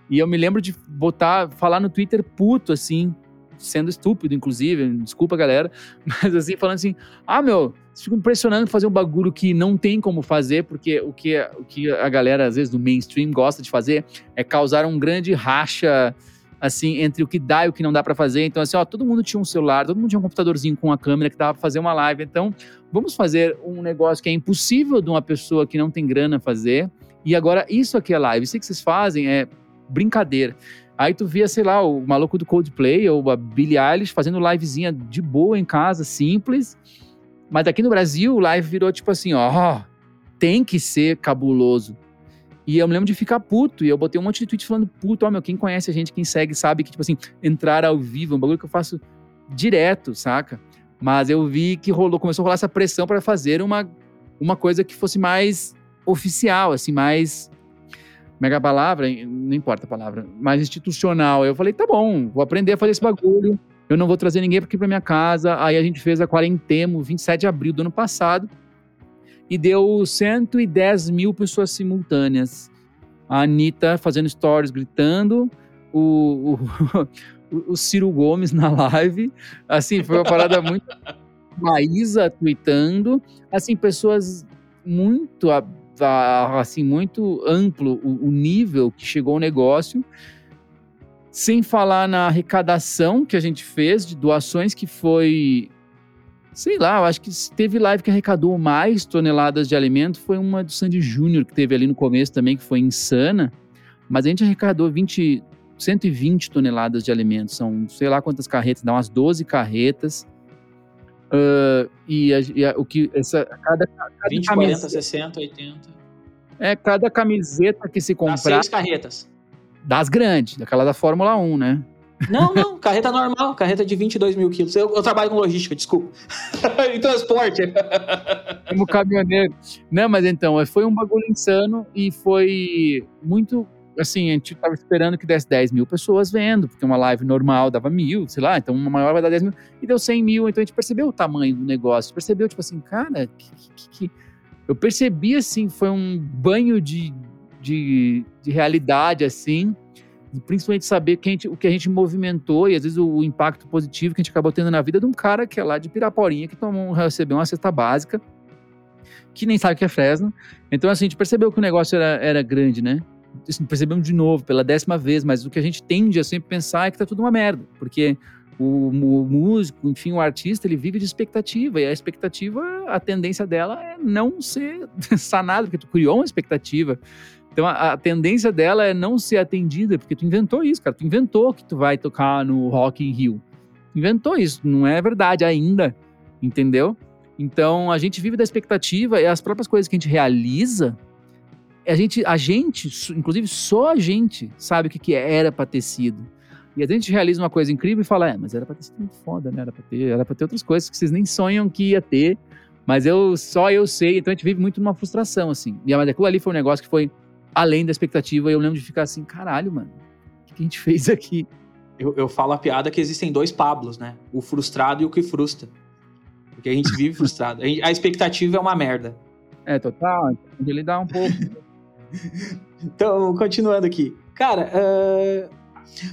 Speaker 2: E eu me lembro de botar, falar no Twitter puto, assim, sendo estúpido, inclusive, desculpa, galera, [LAUGHS] mas assim, falando assim, ah, meu, fico impressionando fazer um bagulho que não tem como fazer, porque o que, o que a galera, às vezes, do mainstream gosta de fazer é causar um grande racha, assim, entre o que dá e o que não dá para fazer. Então, assim, ó, todo mundo tinha um celular, todo mundo tinha um computadorzinho com uma câmera que dava pra fazer uma live. Então, vamos fazer um negócio que é impossível de uma pessoa que não tem grana fazer. E agora, isso aqui é live. Isso que vocês fazem é brincadeira. Aí tu via, sei lá, o maluco do Coldplay ou a Billie Eilish fazendo livezinha de boa em casa, simples. Mas aqui no Brasil, live virou tipo assim, ó, tem que ser cabuloso. E eu me lembro de ficar puto, e eu botei um monte de tweet falando puto, ó, meu, quem conhece a gente, quem segue, sabe que, tipo assim, entrar ao vivo é um bagulho que eu faço direto, saca? Mas eu vi que rolou, começou a rolar essa pressão para fazer uma, uma coisa que fosse mais oficial, assim, mais mega palavra, não importa a palavra, mais institucional. Eu falei, tá bom, vou aprender a fazer esse bagulho. eu não vou trazer ninguém aqui para minha casa. Aí a gente fez a Quarentemo, 27 de abril do ano passado, e deu 110 mil pessoas simultâneas. A Anitta fazendo stories, gritando, o, [LAUGHS] o, o Ciro Gomes na live. Assim, foi uma parada muito. [LAUGHS] Maísa tweetando. Assim, pessoas muito assim muito amplo o, o, nível que chegou o negócio, sem falar na arrecadação que a gente fez de doações que foi sei lá, eu acho que teve live que arrecadou mais toneladas de alimento, foi uma do Sandy Júnior que teve ali no começo também, que foi insana, mas a gente arrecadou 20, 120 toneladas de alimentos, são sei lá quantas carretas, dá umas 12 carretas, Uh, e, a, e a, o que essa cada, cada
Speaker 1: 20, camiseta, 40, 60, 80.
Speaker 2: É, cada camiseta que se comprar.
Speaker 1: seis carretas.
Speaker 2: Das grandes, daquela da Fórmula 1, né?
Speaker 1: Não, não, carreta normal, carreta de 22 mil quilos. Eu, eu trabalho com logística, desculpa. [LAUGHS] em transporte. [LAUGHS]
Speaker 2: Como caminhoneiro. Não, mas então, foi um bagulho insano e foi muito assim, a gente tava esperando que desse 10 mil pessoas vendo, porque uma live normal dava mil, sei lá, então uma maior vai dar 10 mil, e deu 100 mil, então a gente percebeu o tamanho do negócio, percebeu, tipo assim, cara, que, que, que... eu percebi, assim, foi um banho de, de, de realidade, assim, principalmente saber que o que a gente movimentou e às vezes o, o, impacto positivo que a gente acabou tendo na vida de um cara que é lá de Piraporinha, que tomou, recebeu uma cesta básica, que nem sabe o que é Fresno. Então, assim, a gente percebeu que o negócio era, era grande, né? assim, percebemos de novo, pela décima vez, mas o que a gente tende a sempre pensar é que tá tudo uma merda, porque o, o, músico, enfim, o artista, ele vive de expectativa, e a expectativa, a tendência dela é não ser [LAUGHS] sanada, porque tu criou uma expectativa. Então, a, a, tendência dela é não ser atendida, porque tu inventou isso, cara. Tu inventou que tu vai tocar no Rock in Rio. Inventou isso, não é verdade ainda, entendeu? Então, a gente vive da expectativa e as próprias coisas que a gente realiza, a gente, a gente, inclusive só a gente, sabe o que, que era para ter sido. E a gente realiza uma coisa incrível e fala, é, mas era pra ter sido muito foda, né? Era pra ter, era pra ter outras coisas que vocês nem sonham que ia ter. Mas eu só eu sei, então a gente vive muito numa frustração, assim. E a aquilo ali foi um negócio que foi além da expectativa. E eu lembro de ficar assim, caralho, mano, o que a gente fez aqui?
Speaker 1: Eu, eu falo a piada que existem dois Pablos, né? O frustrado e o que frustra. Porque a gente [LAUGHS] vive frustrado. A expectativa é uma merda.
Speaker 2: É, total. Ele dá um pouco.
Speaker 1: então, continuando aqui. Cara, uh,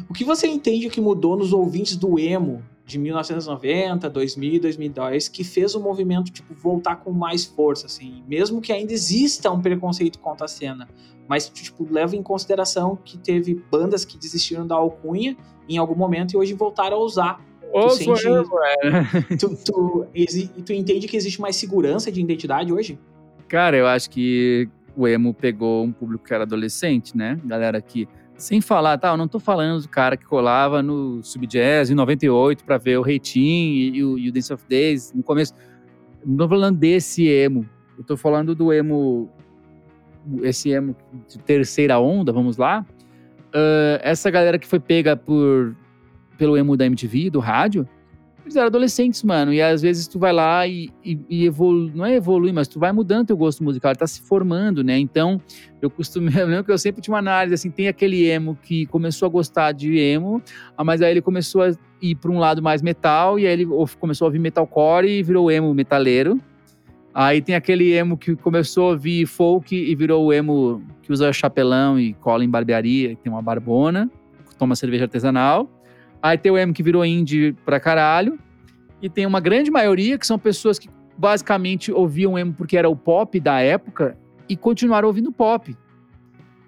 Speaker 1: o que você entende que mudou nos ouvintes do emo de 1990, 2000, 2002, que fez o movimento tipo voltar com mais força, assim, mesmo que ainda exista um preconceito contra a cena, mas tipo leva em consideração que teve bandas que desistiram da alcunha em algum momento e hoje voltaram a usar.
Speaker 2: Ô, tu, sente, eu, [LAUGHS]
Speaker 1: tu, tu, tu entende que existe mais segurança de identidade hoje?
Speaker 2: Cara, eu acho que o emo pegou um público que era adolescente, né? Galera que, sem falar, tá, eu não tô falando do cara que colava no Subjazz em 98 para ver o Reitinho e, o, e o Dance of Days no começo. Não tô falando desse emo. Eu tô falando do emo, esse emo de terceira onda, vamos lá. Uh, essa galera que foi pega por, pelo emo da MTV, do rádio, eles eram adolescentes, mano. E às vezes tu vai lá e, e, e evolui, não é evolui, mas tu vai mudando teu gosto musical, tá se formando, né? Então, eu costumo, [LAUGHS] eu lembro que eu sempre tinha uma análise, assim, tem aquele emo que começou a gostar de emo, ah, mas aí ele começou a ir para um lado mais metal, e aí ele começou a ouvir metalcore e virou emo metaleiro. Aí tem aquele emo que começou a ouvir folk e virou o emo que usa chapelão e cola em barbearia, tem uma barbona, toma cerveja artesanal. Aí tem o emo que virou indie pra caralho. E tem uma grande maioria que são pessoas que basicamente ouviam emo porque era o pop da época e continuaram ouvindo pop.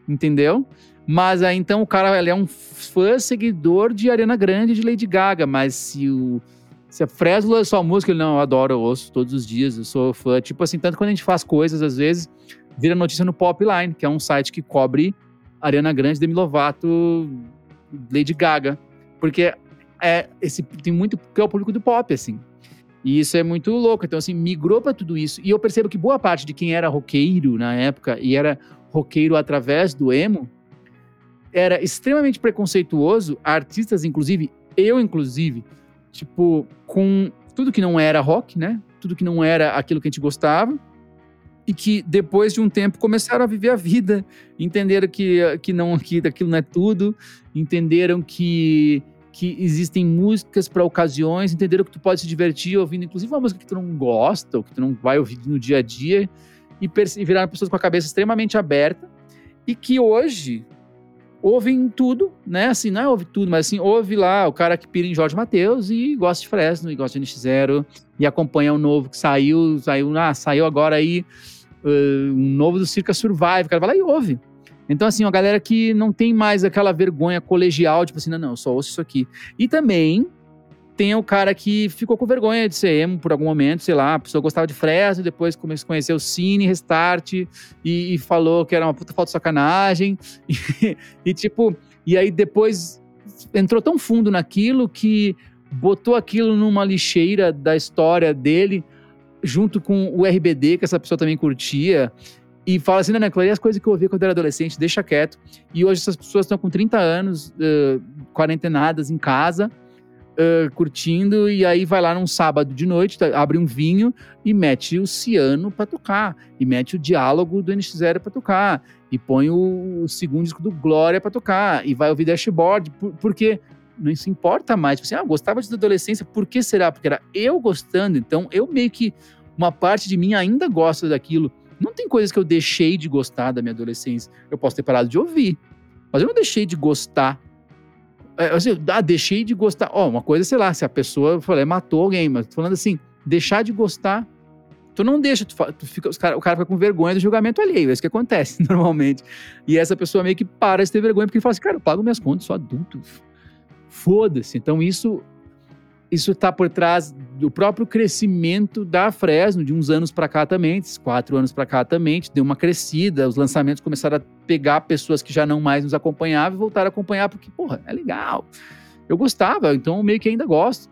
Speaker 2: Entendeu? Mas aí então o cara ele é um fã seguidor de Ariana Grande de Lady Gaga, mas se o se a Fresno é só música, ele não, eu adoro, eu ouço todos os dias, eu sou fã. Tipo assim, tanto quando a gente faz coisas, às vezes, vira notícia no Popline, que é um site que cobre Ariana Grande, Demi Lovato, Lady Gaga. Porque é, esse, tem muito que é o público do pop, assim. E isso é muito louco. Então, assim, migrou para tudo isso. E eu percebo que boa parte de quem era roqueiro na época e era roqueiro através do emo era extremamente preconceituoso. Artistas, inclusive, eu, inclusive, tipo, com tudo que não era rock, né? Tudo que não era aquilo que a gente gostava. E que depois de um tempo começaram a viver a vida, entenderam que, que não que aquilo não é tudo, entenderam que que existem músicas para ocasiões, entenderam que tu pode se divertir ouvindo, inclusive uma música que tu não gosta, ou que tu não vai ouvir no dia a dia, e, e viraram pessoas com a cabeça extremamente aberta, e que hoje ouvem tudo, né? Assim, não é ouve tudo, mas assim, ouve lá o cara que pira em Jorge Matheus e gosta de Fresno, e gosta de NX0, e acompanha o novo que saiu, saiu, ah, saiu agora aí uh, um novo do Circa Survive, o cara vai lá e ouve. Então, assim, uma galera que não tem mais aquela vergonha colegial, tipo assim, não, não, eu só ouço isso aqui. E também tem o cara que ficou com vergonha de ser emo por algum momento, sei lá, a pessoa gostava de Fresno, depois começou a conhecer o Cine, Restart, e, e falou que era uma puta falta de sacanagem. [LAUGHS] E, e, tipo, e aí depois entrou tão fundo naquilo que botou aquilo numa lixeira da história dele, junto com o RBD, que essa pessoa também curtia e fala assim, não, não, as coisas que eu ouvia quando era adolescente, deixa quieto. E hoje essas pessoas estão com 30 anos, uh, quarentenadas em casa, uh, curtindo, e aí vai lá num sábado de noite, tá, abre um vinho e mete o Ciano para tocar, e mete o diálogo do NX0 para tocar, e põe o, o, segundo disco do Glória para tocar, e vai ouvir Dashboard, por, porque não se importa mais. Tipo assim, ah, gostava de adolescência, por que será? Porque era eu gostando, então eu meio que, uma parte de mim ainda gosta daquilo, não tem coisas que eu deixei de gostar da minha adolescência. Eu posso ter parado de ouvir, mas eu não deixei de gostar. É, assim, ah, deixei de gostar. Ó, oh, uma coisa, sei lá, se a pessoa, falei, matou alguém, mas tô falando assim, deixar de gostar. Tu não deixa, tu, tu fica, cara, o cara fica com vergonha do julgamento alheio, é isso que acontece [LAUGHS] normalmente. E essa pessoa meio que para de ter vergonha, porque fala assim, cara, eu pago minhas contas, sou adulto. Foda-se. Então isso isso está por trás do próprio crescimento da Fresno, de uns anos para cá também, quatro anos para cá também, deu uma crescida, os lançamentos começaram a pegar pessoas que já não mais nos acompanhavam e voltaram a acompanhar, porque, porra, é legal. Eu gostava, então meio que ainda gosto.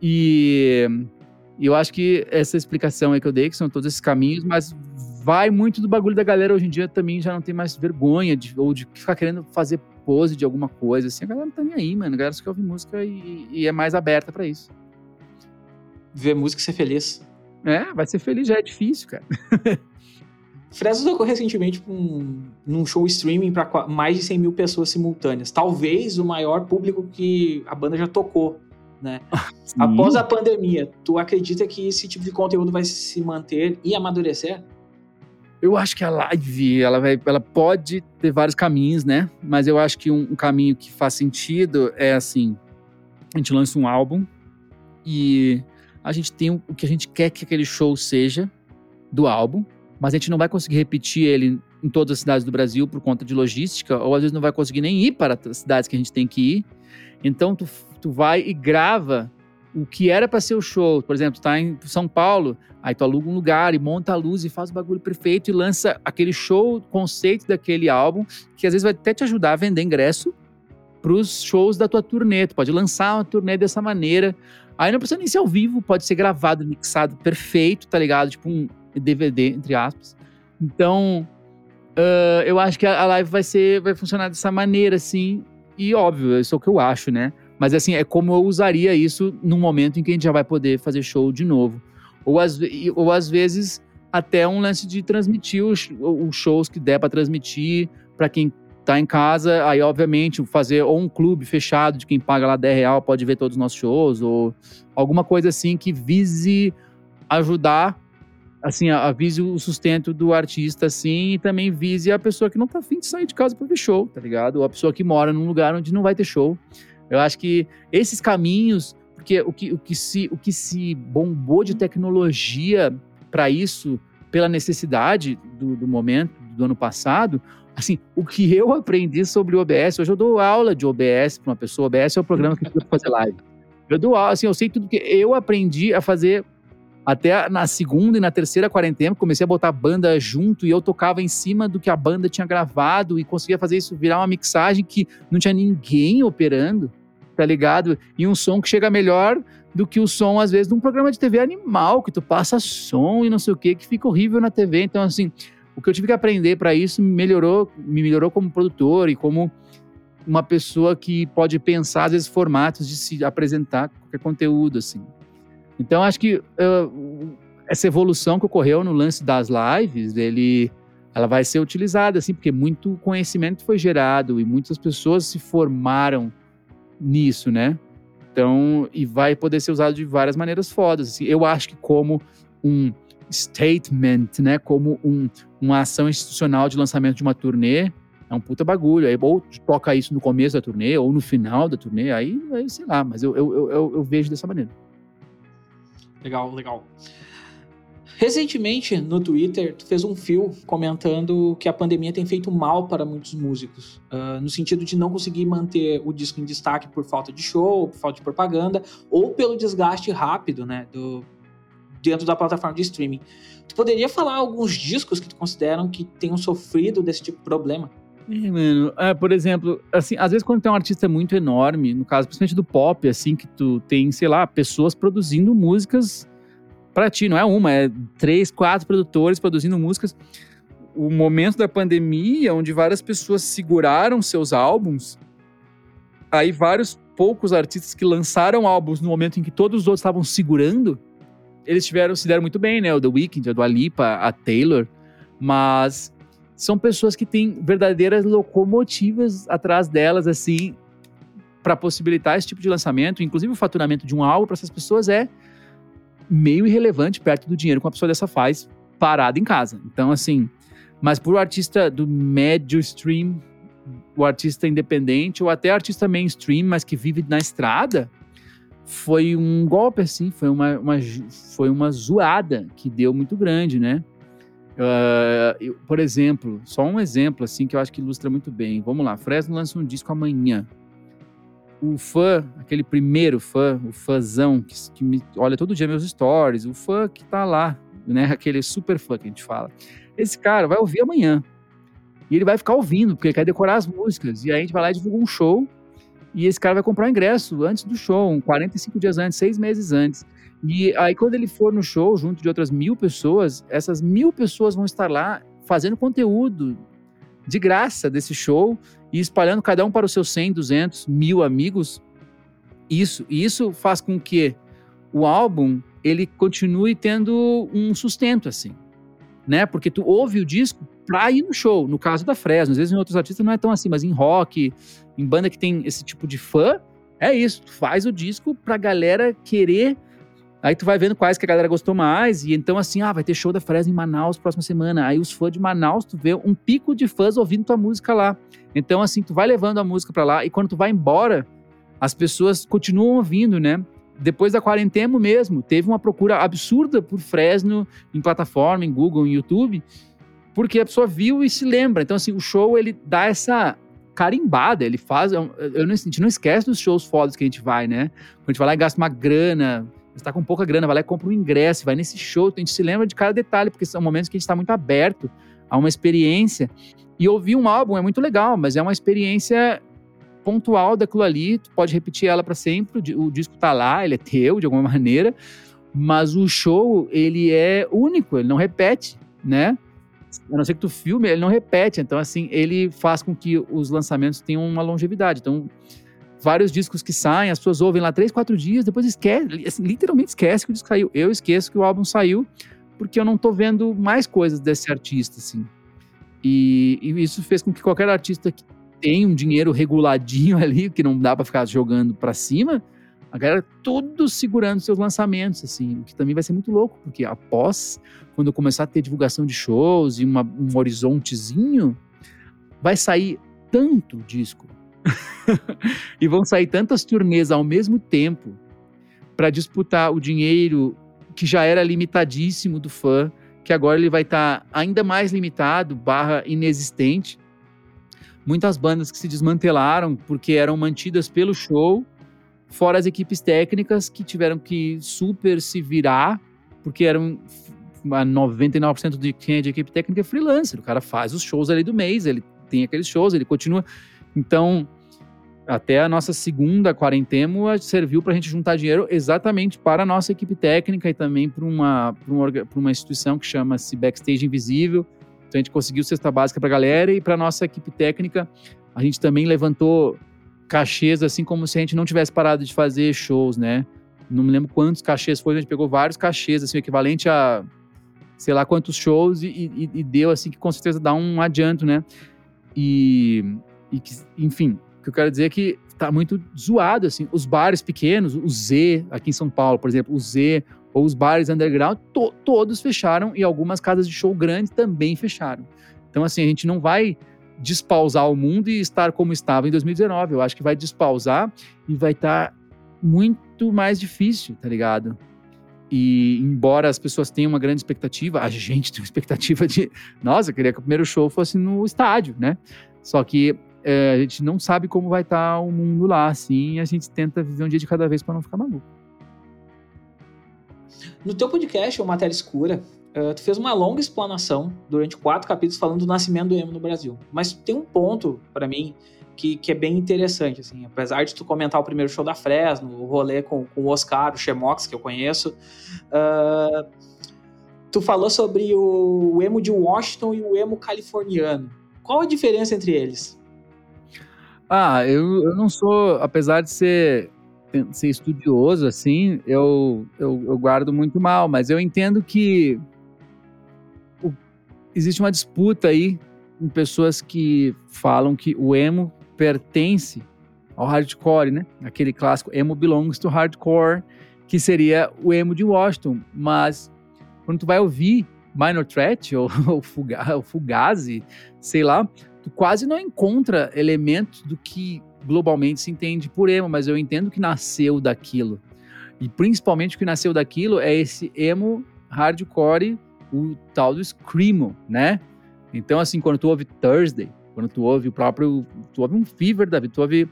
Speaker 2: E, e eu acho que essa explicação aí que eu dei, que são todos esses caminhos, mas vai muito do bagulho da galera hoje em dia também já não tem mais vergonha de, ou de ficar querendo fazer pose de alguma coisa, assim, a galera não tá nem aí, mano. A galera só quer ouvir música e, e é mais aberta para isso.
Speaker 1: Ver música e ser feliz.
Speaker 2: É, vai ser feliz já é difícil, cara. [LAUGHS]
Speaker 1: Fresno tocou recentemente um, num show streaming para mais de 100 mil pessoas simultâneas. Talvez o maior público que a banda já tocou, né? [LAUGHS] Após a pandemia, tu acredita que esse tipo de conteúdo vai se manter e amadurecer?
Speaker 2: Eu acho que a live, ela, vai, ela pode ter vários caminhos, né? Mas eu acho que um, um caminho que faz sentido é assim: a gente lança um álbum e a gente tem o que a gente quer que aquele show seja do álbum, mas a gente não vai conseguir repetir ele em todas as cidades do Brasil por conta de logística, ou às vezes não vai conseguir nem ir para as cidades que a gente tem que ir. Então tu, tu vai e grava o que era para ser o show, por exemplo, tá em São Paulo, aí tu aluga um lugar e monta a luz e faz o bagulho perfeito e lança aquele show, conceito daquele álbum, que às vezes vai até te ajudar a vender ingresso para os shows da tua turnê. Tu pode lançar uma turnê dessa maneira. Aí não precisa nem ser ao vivo, pode ser gravado, mixado perfeito, tá ligado? Tipo um DVD, entre aspas. Então, uh, eu acho que a live vai ser, vai funcionar dessa maneira, assim. E óbvio, isso é o que eu acho, né? Mas assim, é como eu usaria isso num momento em que a gente já vai poder fazer show de novo. Ou às, ou às vezes até um lance de transmitir os, os shows que der para transmitir para quem tá em casa, aí obviamente fazer ou um clube fechado de quem paga lá 10 real pode ver todos os nossos shows, ou alguma coisa assim que vise ajudar, assim, avise o sustento do artista, assim, e também vise a pessoa que não tá afim de sair de casa para ver show, tá ligado? Ou a pessoa que mora num lugar onde não vai ter show. Eu acho que esses caminhos, porque o que, o que, se, o que se bombou de tecnologia para isso, pela necessidade do, do momento, do ano passado, assim, o que eu aprendi sobre o OBS, hoje eu dou aula de OBS para uma pessoa, OBS é o programa que eu fazer live. Eu dou aula, assim, eu sei tudo que eu aprendi a fazer até na segunda e na terceira quarentena, comecei a botar a banda junto e eu tocava em cima do que a banda tinha gravado e conseguia fazer isso virar uma mixagem que não tinha ninguém operando tá ligado? E um som que chega melhor do que o som, às vezes, de um programa de TV animal, que tu passa som e não sei o que, que fica horrível na TV. Então, assim, o que eu tive que aprender para isso me melhorou, me melhorou como produtor e como uma pessoa que pode pensar, às vezes, formatos de se apresentar qualquer conteúdo, assim. Então, acho que uh, essa evolução que ocorreu no lance das lives, ele, ela vai ser utilizada, assim, porque muito conhecimento foi gerado e muitas pessoas se formaram nisso, né? Então, e vai poder ser usado de várias maneiras fodas. Assim, eu acho que como um statement, né? Como um, uma ação institucional de lançamento de uma turnê, é um puta bagulho. Aí, ou toca isso no começo da turnê, ou no final da turnê, aí, aí sei lá, mas eu, eu, eu, eu vejo dessa maneira.
Speaker 1: Legal, legal. Recentemente, no Twitter, tu fez um fio comentando que a pandemia tem feito mal para muitos músicos, uh, no sentido de não conseguir manter o disco em destaque por falta de show, por falta de propaganda, ou pelo desgaste rápido, né, do, dentro da plataforma de streaming. Tu poderia falar alguns discos que tu consideram que tenham sofrido desse tipo de problema?
Speaker 2: É, mano, é, por exemplo, assim, às vezes quando tem um artista muito enorme, no caso, principalmente do pop, assim, que tu tem, sei lá, pessoas produzindo músicas para ti, não é uma, é três, quatro produtores produzindo músicas. O momento da pandemia, onde várias pessoas seguraram seus álbuns, aí vários poucos artistas que lançaram álbuns no momento em que todos os outros estavam segurando, eles tiveram, se deram muito bem, né? O The Weeknd, a Dua Lipa, a Taylor, mas são pessoas que têm verdadeiras locomotivas atrás delas, assim, para possibilitar esse tipo de lançamento. Inclusive, o faturamento de um álbum para essas pessoas é meio irrelevante perto do dinheiro que uma pessoa dessa faz parada em casa. Então, assim, mas para o artista do médio stream, o artista independente, ou até artista mainstream, mas que vive na estrada, foi um golpe, assim, foi uma, uma, foi uma zoada que deu muito grande, né? Uh, eu, por exemplo, só um exemplo, assim, que eu acho que ilustra muito bem. Vamos lá, Fresno lança um disco amanhã o fã, aquele primeiro fã, o fãzão que, que me olha todo dia meus stories, o fã que tá lá, né? [LAUGHS] Aquele super fã que a gente fala. Esse cara vai ouvir amanhã. E ele vai ficar ouvindo, porque ele quer decorar as músicas. E aí a gente vai lá e divulga um show. E esse cara vai comprar o ingresso antes do show, 45 dias antes, seis meses antes. E aí, quando ele for no show, junto de outras mil pessoas, essas mil pessoas vão estar lá fazendo conteúdo de graça desse show e espalhando cada um para os seus 100, 200, mil amigos. Isso, isso faz com que o álbum ele continue tendo um sustento assim, né? Porque tu ouve o disco pra ir no show. No caso da Fresno, às vezes em outros artistas não é tão assim, mas em rock, em banda que tem esse tipo de fã, é isso. Tu faz o disco pra galera querer Aí tu vai vendo quais que a galera gostou mais, e então assim, ah, vai ter show da Fresno em Manaus próxima semana. Aí os fãs de Manaus, tu vê um pico de fãs ouvindo tua música lá. Então assim, tu vai levando a música para lá, e quando tu vai embora, as pessoas continuam ouvindo, né? Depois da quarentena mesmo, teve uma procura absurda por Fresno em plataforma, em Google, em YouTube, porque a pessoa viu e se lembra. Então assim, o show ele dá essa carimbada, ele faz, eu, eu não, a gente não esquece dos shows fodas que a gente vai, né? Quando a gente vai lá e gasta uma grana, está com pouca grana, vai lá e compra um ingresso, vai nesse show, a gente se lembra de cada detalhe, porque são momentos que a gente está muito aberto a uma experiência. E ouvir um álbum é muito legal, mas é uma experiência pontual daquilo ali, tu pode repetir ela para sempre, o disco tá lá, ele é teu de alguma [LAUGHS] maneira, mas o show, ele é único, ele não repete, né? A não ser que tu filme, ele não repete, então assim, ele faz com que os lançamentos tenham uma longevidade. Então, vários discos que saem, as pessoas ouvem lá três, quatro dias, depois esquece, assim, literalmente esquece que o disco saiu. Eu esqueço que o álbum saiu, porque eu não tô vendo mais coisas desse artista, assim. E, e isso fez com que qualquer artista que tem um dinheiro reguladinho [LAUGHS] ali, que não dá para ficar jogando para cima, a galera tudo segurando seus lançamentos, assim, o que também vai ser muito louco, porque após, quando eu começar a ter divulgação de shows e uma, um horizontezinho, vai sair tanto disco, [LAUGHS] e vão sair tantas turnês ao mesmo tempo para disputar o dinheiro que já era limitadíssimo do fã, que agora ele vai estar tá ainda mais limitado, barra inexistente. Muitas bandas que se desmantelaram porque eram mantidas pelo show, fora as equipes técnicas que tiveram que super se virar, porque eram 99% de quem é de equipe técnica é freelancer. O cara faz os shows ali do mês, ele tem aqueles shows, ele continua. Então, até a nossa segunda quarentena serviu para a gente juntar dinheiro exatamente para a nossa equipe técnica e também para uma, uma, uma instituição que chama-se Backstage Invisível. Então, a gente conseguiu cesta básica para a galera e para a nossa equipe técnica, a gente também levantou cachês, assim como se a gente não tivesse parado de fazer shows, né? Não me lembro quantos cachês foi, a gente pegou vários cachês, assim, equivalente a sei lá quantos shows e, e, e deu, assim, que com certeza dá um adianto, né? E, e que, enfim, o que eu quero dizer é que tá muito zoado, assim. Os bares pequenos, o Z, aqui em São Paulo, por exemplo, o Z, ou os bares underground, to, todos fecharam e algumas casas de show grandes também fecharam. Então, assim, a gente não vai despausar o mundo e estar como estava em 2019. Eu acho que vai despausar e vai estar tá muito mais difícil, tá ligado? E embora as pessoas tenham uma grande expectativa, a gente tem uma expectativa de, nossa, eu queria que o primeiro show fosse no estádio, né? Só que é, a gente não sabe como vai estar tá o mundo lá, assim, e a gente tenta viver um dia de cada vez para não ficar maluco.
Speaker 1: No teu podcast, o Matéria Escura, uh, tu fez uma longa explanação durante quatro capítulos falando do nascimento do emo no Brasil. Mas tem um ponto, para mim, que, que, é bem interessante, assim. Apesar de tu comentar o primeiro show da Fresno, o rolê com, com o Oscar, o Chemox, que eu conheço, uh, tu falou sobre o, o emo de Washington e o emo californiano. Qual a diferença entre eles?
Speaker 2: Ah, eu, eu não sou, apesar de ser, ser estudioso, assim, eu, eu, eu guardo muito mal, mas eu entendo que o, existe uma disputa aí em pessoas que falam que o emo pertence ao hardcore, né? Aquele clássico emo belongs to hardcore, que seria o emo de Washington. Mas quando tu vai ouvir Minor Threat [LAUGHS] ou, ou, Fuga, ou Fugazi, sei lá, tu quase não encontra elementos do que globalmente se entende por emo, mas eu entendo que nasceu daquilo. E principalmente o que nasceu daquilo é esse emo hardcore, o tal do screamo, né? Então, assim, quando tu ouve Thursday, quando tu ouve o próprio. Tu ouve um Fever, David, tu ouve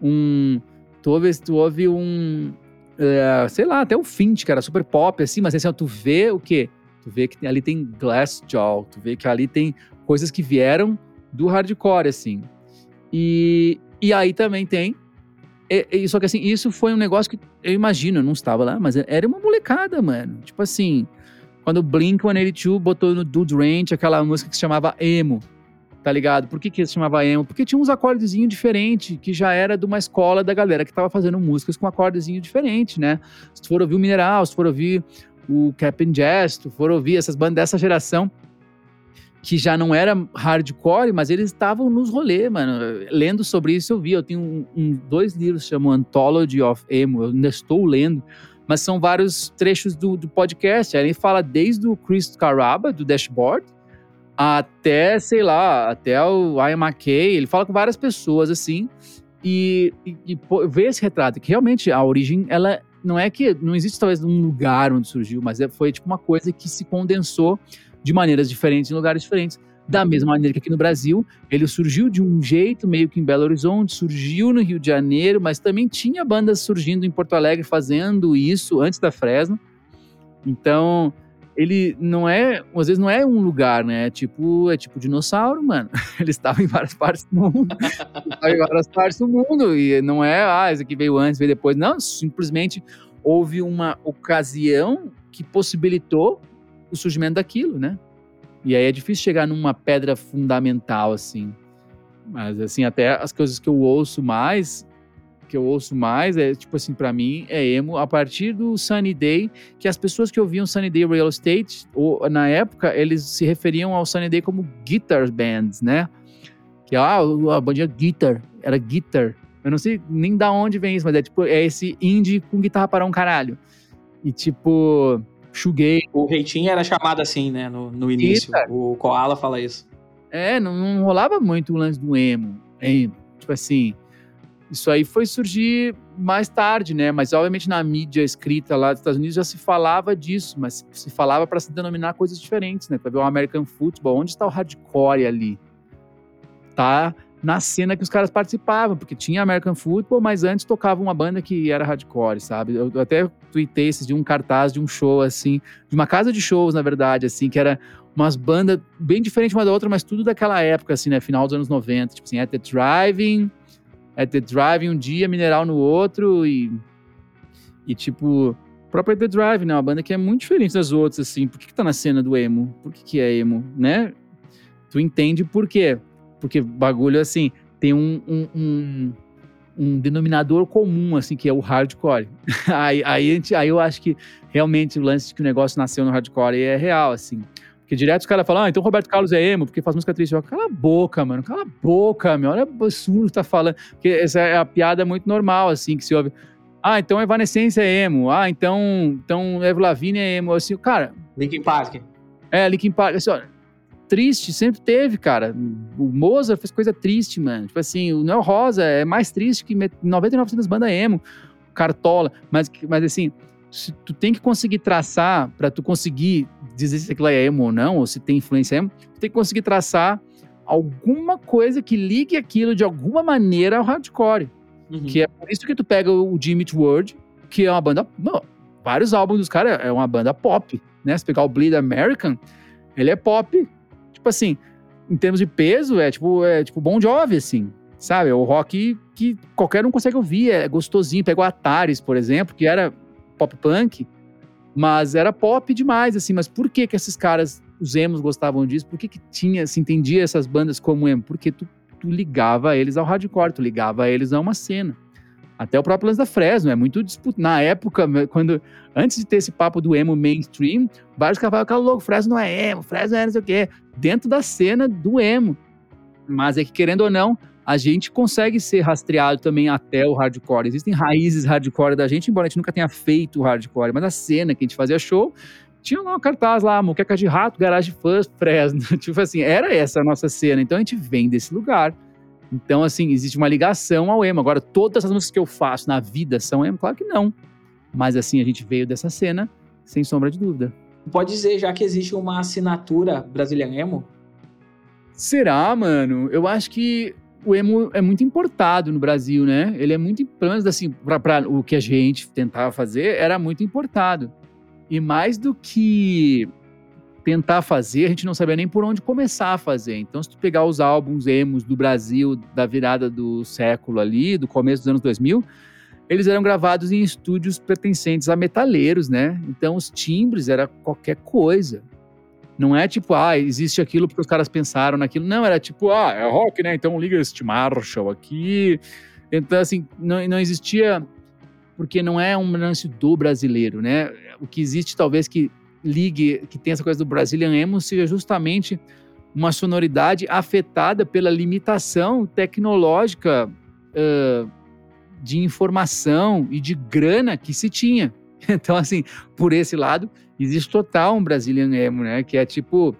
Speaker 2: um. Tu ouve, tu ouve um. É, sei lá, até o Fint, que era super pop, assim, mas assim, tu vê o quê? Tu vê que ali tem Glassjaw, tu vê que ali tem coisas que vieram do hardcore, assim. E, e aí também tem. E, e, só que assim, isso foi um negócio que eu imagino, eu não estava lá, mas era uma molecada, mano. Tipo assim, quando o Blink 182 botou no Dude Ranch aquela música que se chamava Emo tá ligado? Por que, que se chamava emo? Porque tinha uns acordezinhos diferentes, que já era de uma escola da galera que tava fazendo músicas com acordezinho diferente, né? Se tu for ouvir o Mineral, se tu for ouvir o Cap'n Jazz, se tu for ouvir essas bandas dessa geração, que já não era hardcore, mas eles estavam nos rolês, mano. Lendo sobre isso eu vi, eu tenho um, um, dois livros chamam Anthology of Emo, eu ainda estou lendo, mas são vários trechos do, do podcast. Aí ele fala desde o Chris Caraba, do Dashboard, até, sei lá, até o Ian McKay, ele fala com várias pessoas, assim, e, e, e vê esse retrato, que realmente a origem, ela não é que, não existe talvez um lugar onde surgiu, mas é, foi tipo uma coisa que se condensou de maneiras diferentes em lugares diferentes. Da mesma maneira que aqui no Brasil, ele surgiu de um jeito, meio que em Belo Horizonte, surgiu no Rio de Janeiro, mas também tinha bandas surgindo em Porto Alegre fazendo isso antes da Fresno. Então, ele não é, às vezes não é um lugar, né? É tipo, é tipo dinossauro, mano. [LAUGHS] Ele estava em várias partes do mundo. estava em várias partes do mundo. E não é, ah, esse aqui veio antes, veio depois. Não, simplesmente houve uma ocasião que possibilitou o surgimento daquilo, né? E aí é difícil chegar numa pedra fundamental, assim. Mas, assim, até as coisas que eu ouço mais, que eu ouço mais é, tipo assim, para mim, é emo a partir do Sunny Day, que as pessoas que ouviam Sunny Day Real Estate, ou, na época, eles se referiam ao Sunny Day como guitar bands, né? Que ah, a bandinha guitar, era guitar. Eu não sei nem da onde vem isso, mas é tipo, é esse indie com guitarra para um caralho. E tipo, chuguei.
Speaker 1: O Reitinho era chamado assim, né, no, no início. Guitar. O Koala fala isso.
Speaker 2: É, não, não rolava muito o lance do emo. emo. Tipo assim, isso aí foi surgir mais tarde, né? Mas obviamente na mídia escrita lá dos Estados Unidos já se falava disso, mas se falava para se denominar coisas diferentes, né? Para ver o American Football, onde está o hardcore ali? Tá na cena que os caras participavam, porque tinha American Football, mas antes tocava uma banda que era hardcore, sabe? Eu, até tuitei esse de um cartaz de um show, assim, de uma casa de shows, na verdade, assim, que era umas bandas bem diferentes uma da outra, mas tudo daquela época, assim, né? Final dos anos 90, tipo assim, At the Driving, é The Drive um dia, Mineral no outro e. E tipo. Própria The Drive, né? Uma banda que é muito diferente das outras, assim. Por que, que tá na cena do emo? Por que, que é emo, né? Tu entende por quê? Porque bagulho, assim, tem um, um, um, um denominador comum, assim, que é o hardcore. [LAUGHS] aí, aí, aí eu acho que realmente o lance de que o negócio nasceu no hardcore é real, assim. Porque direto os caras falam, ah, então Roberto Carlos é emo, porque faz música triste. Eu, cala a boca, mano, cala a boca, meu, olha o absurdo que tá falando. Porque essa é a piada muito normal, assim, que se ouve. Ah, então Evanescence é emo. Ah, então, então Evo Lavigne é emo. Assim, cara...
Speaker 1: Linkin Park.
Speaker 2: É, Linkin Park. Assim, ó, triste, sempre teve, cara. O Mozart fez coisa triste, mano. Tipo assim, o Noel Rosa é mais triste que 99% das bandas emo. Cartola. Mas, mas assim, se tu tem que conseguir traçar, para tu conseguir dizer se aquilo é emo ou não, ou se tem influência emo, tu tem que conseguir traçar alguma coisa que ligue aquilo de alguma maneira ao hardcore. Uhum. Que é por isso que tu pega o Jimmy World, que é uma banda. Não, vários álbuns dos caras é uma banda pop, né? Se pegar o Bleed American, ele é pop. Tipo assim, em termos de peso, é tipo, é tipo Bon Jovi, assim. Sabe? É o rock que qualquer um consegue ouvir, é gostosinho. Pega o Ataris, por exemplo, que era pop punk, mas era pop demais, assim. Mas por que que esses caras, os emos, gostavam disso? Por que que tinha, se entendia essas bandas como emo? Porque tu, tu ligava eles ao hardcore, tu ligava eles a uma cena. Até o próprio lance da Fresno, é muito disputado. Na época, quando antes de ter esse papo do emo mainstream, vários falavam, cara louco, Fresno não é emo, Fresno é não sei o quê. Dentro da cena do emo. Mas é que, querendo ou não, a gente consegue ser rastreado também até o hardcore. Existem raízes hardcore da gente, embora a gente nunca tenha feito o hardcore, mas a cena que a gente fazia show, tinha lá um cartaz lá, Moqueca de Rato, Garage Fãs, Fresno. [LAUGHS] tipo assim, era essa a nossa cena. Então a gente vem desse lugar. Então, assim, existe uma ligação ao emo. Agora, todas as músicas que eu faço na vida são emo? Claro que não. Mas, assim, a gente veio dessa cena, sem sombra de dúvida.
Speaker 1: Pode dizer, já que existe uma assinatura brasileira emo?
Speaker 2: Será, mano? Eu acho que o emo é muito importado no Brasil, né? Ele é muito, pelo menos assim, para o que a gente tentava fazer, era muito importado. E mais do que tentar fazer, a gente não sabia nem por onde começar a fazer. Então, se tu pegar os álbuns emos do Brasil da virada do século ali, do começo dos anos 2000, eles eram gravados em estúdios pertencentes a metaleiros, né? Então, os timbres era qualquer coisa. Não é tipo, ah, existe aquilo porque os caras pensaram naquilo. Não, era tipo, ah, é rock, né? Então liga este Marshall aqui. Então, assim, não, não existia. Porque não é um lance do brasileiro, né? O que existe, talvez, que ligue, que tem essa coisa do Brazilian Emo, seja justamente uma sonoridade afetada pela limitação tecnológica uh, de informação e de grana que se tinha. [LAUGHS] Então, assim, por esse lado, existe total um Brazilian Emo, né? Que é tipo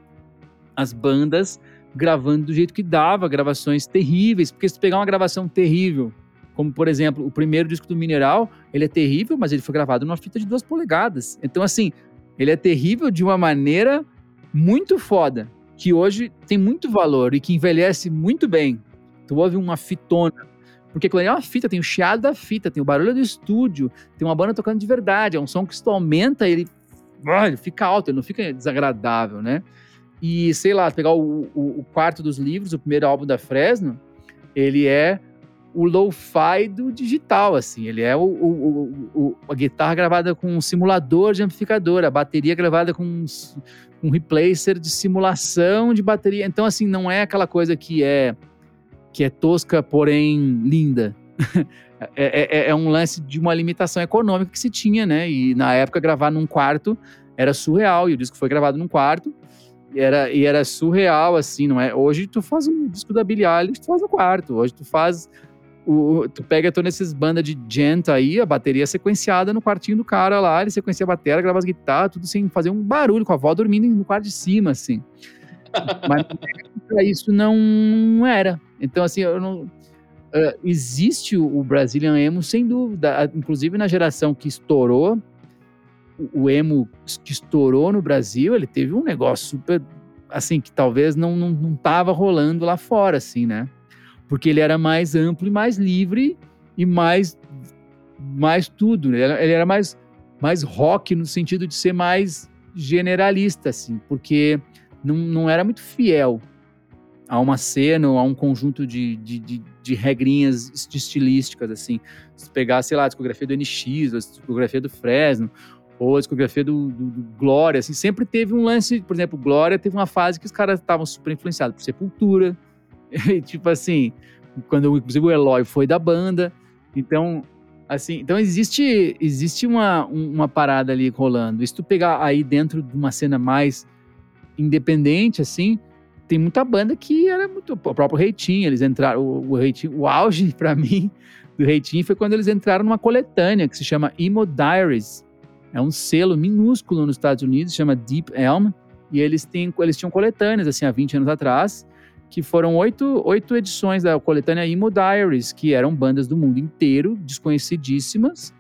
Speaker 2: as bandas gravando do jeito que dava, gravações terríveis, porque se pegar uma gravação terrível, como por exemplo, o primeiro disco do Mineral, ele é terrível, mas ele foi gravado numa fita de duas polegadas. Então, assim, ele é terrível de uma maneira muito foda, que hoje tem muito valor e que envelhece muito bem. Tu ouve uma fitona porque quando é uma fita, tem o chiado da fita, tem o barulho do estúdio, tem uma banda tocando de verdade. É um som que se tu aumenta, ele, ah, ele fica alto, ele não fica desagradável, né? E, sei lá, pegar o, o, o quarto dos livros, o primeiro álbum da Fresno, ele é o lo-fi do digital, assim. Ele é o, o, o, a guitarra gravada com um simulador de amplificador, a bateria gravada com um, um replacer de simulação de bateria. Então, assim, não é aquela coisa que é que é tosca, porém linda. [LAUGHS] É, é, é, um lance de uma limitação econômica que se tinha, né? E na época gravar num quarto era surreal. E o disco foi gravado num quarto e era, e era surreal, assim, não é? Hoje tu faz um disco da Billie Eilish, tu faz no quarto. Hoje tu faz. O, tu pega todas essas bandas de gent aí, a bateria sequenciada no quartinho do cara lá, ele sequencia a bateria, grava as guitarras, tudo sem fazer um barulho, com a avó dormindo no quarto de cima, assim. [LAUGHS] Mas isso não era. Então, assim, eu não. Uh, existe o Brazilian Emo, sem dúvida. Inclusive na geração que estourou, o emo que estourou no Brasil, ele teve um negócio super. Assim, que talvez não, não, não tava rolando lá fora, assim, né? Porque ele era mais amplo e mais livre e mais. mais tudo. Ele era, ele era mais, mais rock no sentido de ser mais generalista, assim, porque não, não era muito fiel a uma cena ou a um conjunto de, de, de, de regrinhas estilísticas, assim. Se pegar, sei lá, a discografia do NX, a discografia do Fresno, ou a discografia do, do, do, Glória, assim, sempre teve um lance, por exemplo, Glória teve uma fase que os caras estavam super influenciados por Sepultura, e, [LAUGHS] tipo assim, quando inclusive o Eloy foi da banda, então, assim, então existe, existe uma, uma parada ali rolando, e se tu pegar aí dentro de uma cena mais independente, assim, tem muita banda que era muito. O próprio Reitinho, eles entraram. O, o, Reitinho, o auge, para [LAUGHS] mim, do Reitinho foi quando eles entraram numa coletânea que se chama Emo Diaries. É um selo minúsculo nos Estados Unidos, chama Deep Elm. E eles, têm, eles tinham coletâneas, assim, há 20 anos atrás, que foram oito, oito edições da coletânea Emo Diaries, que eram bandas do mundo inteiro, desconhecidíssimas,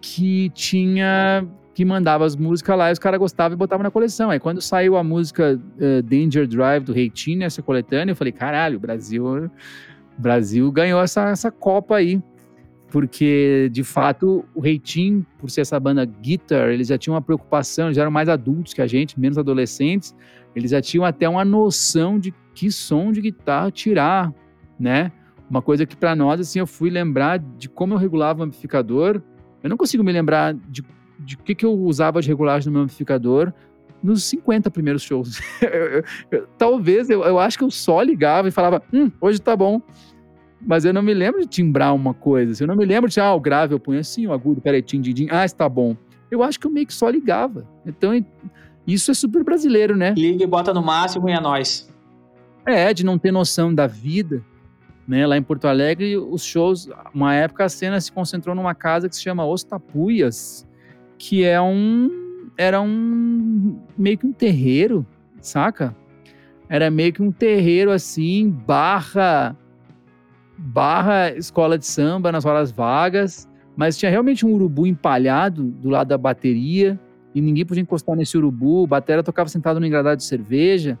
Speaker 2: que tinha que mandava as músicas lá e os caras gostavam e botavam na coleção. Aí quando saiu a música uh, Danger Drive do Reitinho nessa coletânea, eu falei, caralho, o Brasil, Brasil ganhou essa, essa Copa aí. Porque, de fato, o Reitinho, por ser essa banda guitar, eles já tinham uma preocupação, eles eram mais adultos que a gente, menos adolescentes, eles já tinham até uma noção de que som de guitarra tirar, né? Uma coisa que para nós, assim, eu fui lembrar de como eu regulava o amplificador. Eu não consigo me lembrar de de que, que eu usava de regulagem no meu amplificador nos 50 primeiros shows. [LAUGHS] talvez, eu, eu acho que eu só ligava e falava, hum, hoje tá bom. Mas eu não me lembro de timbrar uma coisa. Eu não me lembro de, ah, o grave eu ponho assim, o agudo, peraí, tim, tim, tim, ah, está bom. Eu acho que eu meio que só ligava. Então, isso é super brasileiro, né?
Speaker 1: Liga e bota no máximo e é nós.
Speaker 2: É, de não ter noção da vida. Né? Lá em Porto Alegre, os shows, uma época a cena se concentrou numa casa que se chama Os Tapuias, que é um. Era um. meio que um terreiro, saca? Era meio que um terreiro assim, barra. barra escola de samba nas horas vagas, mas tinha realmente um urubu empalhado do lado da bateria e ninguém podia encostar nesse urubu. Batera tocava sentado no engradado de cerveja,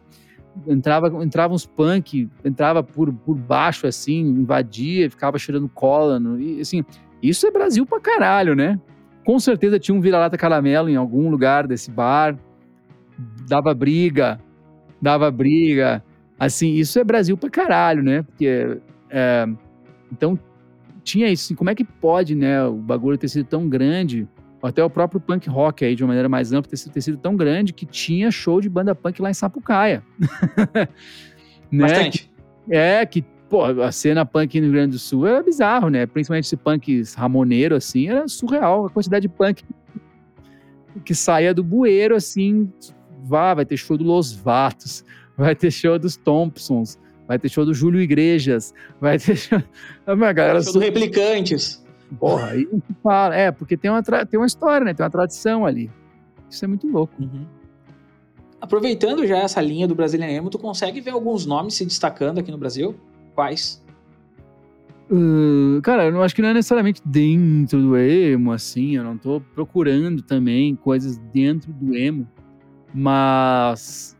Speaker 2: entrava, entrava uns punk, entrava por, por baixo assim, invadia, ficava cheirando cola. No, e, assim, isso é Brasil pra caralho, né? Com certeza tinha um vira-lata caramelo em algum lugar desse bar. Dava briga, dava briga. Assim, isso é Brasil pra caralho, né? Porque. É, então, tinha isso. Assim, como é que pode, né? O bagulho ter sido tão grande, até o próprio punk rock aí, de uma maneira mais ampla, ter sido, ter sido tão grande que tinha show de banda punk lá em Sapucaia. [LAUGHS]
Speaker 1: né? Bastante.
Speaker 2: É, que pô, a cena punk no Rio Grande do Sul era bizarro, né? Principalmente esse punk ramoneiro, assim, era surreal. A quantidade de punk que saía do bueiro, assim, vá, vai ter show do Los Vatos, vai ter show dos Thompsons, vai ter show do Júlio Igrejas, vai ter show... [LAUGHS] A minha galera...
Speaker 1: Show do Replicantes.
Speaker 2: Porra, aí fala. É, porque tem uma, tem uma história, né? Tem uma tradição ali. Isso é muito louco.
Speaker 1: Uhum. Aproveitando já essa linha do Brazilian Emo, tu consegue ver alguns nomes se destacando aqui no Brasil? Quais?
Speaker 2: Uh, cara, eu não acho que não é necessariamente dentro do emo, assim. Eu não tô procurando também coisas dentro do emo, mas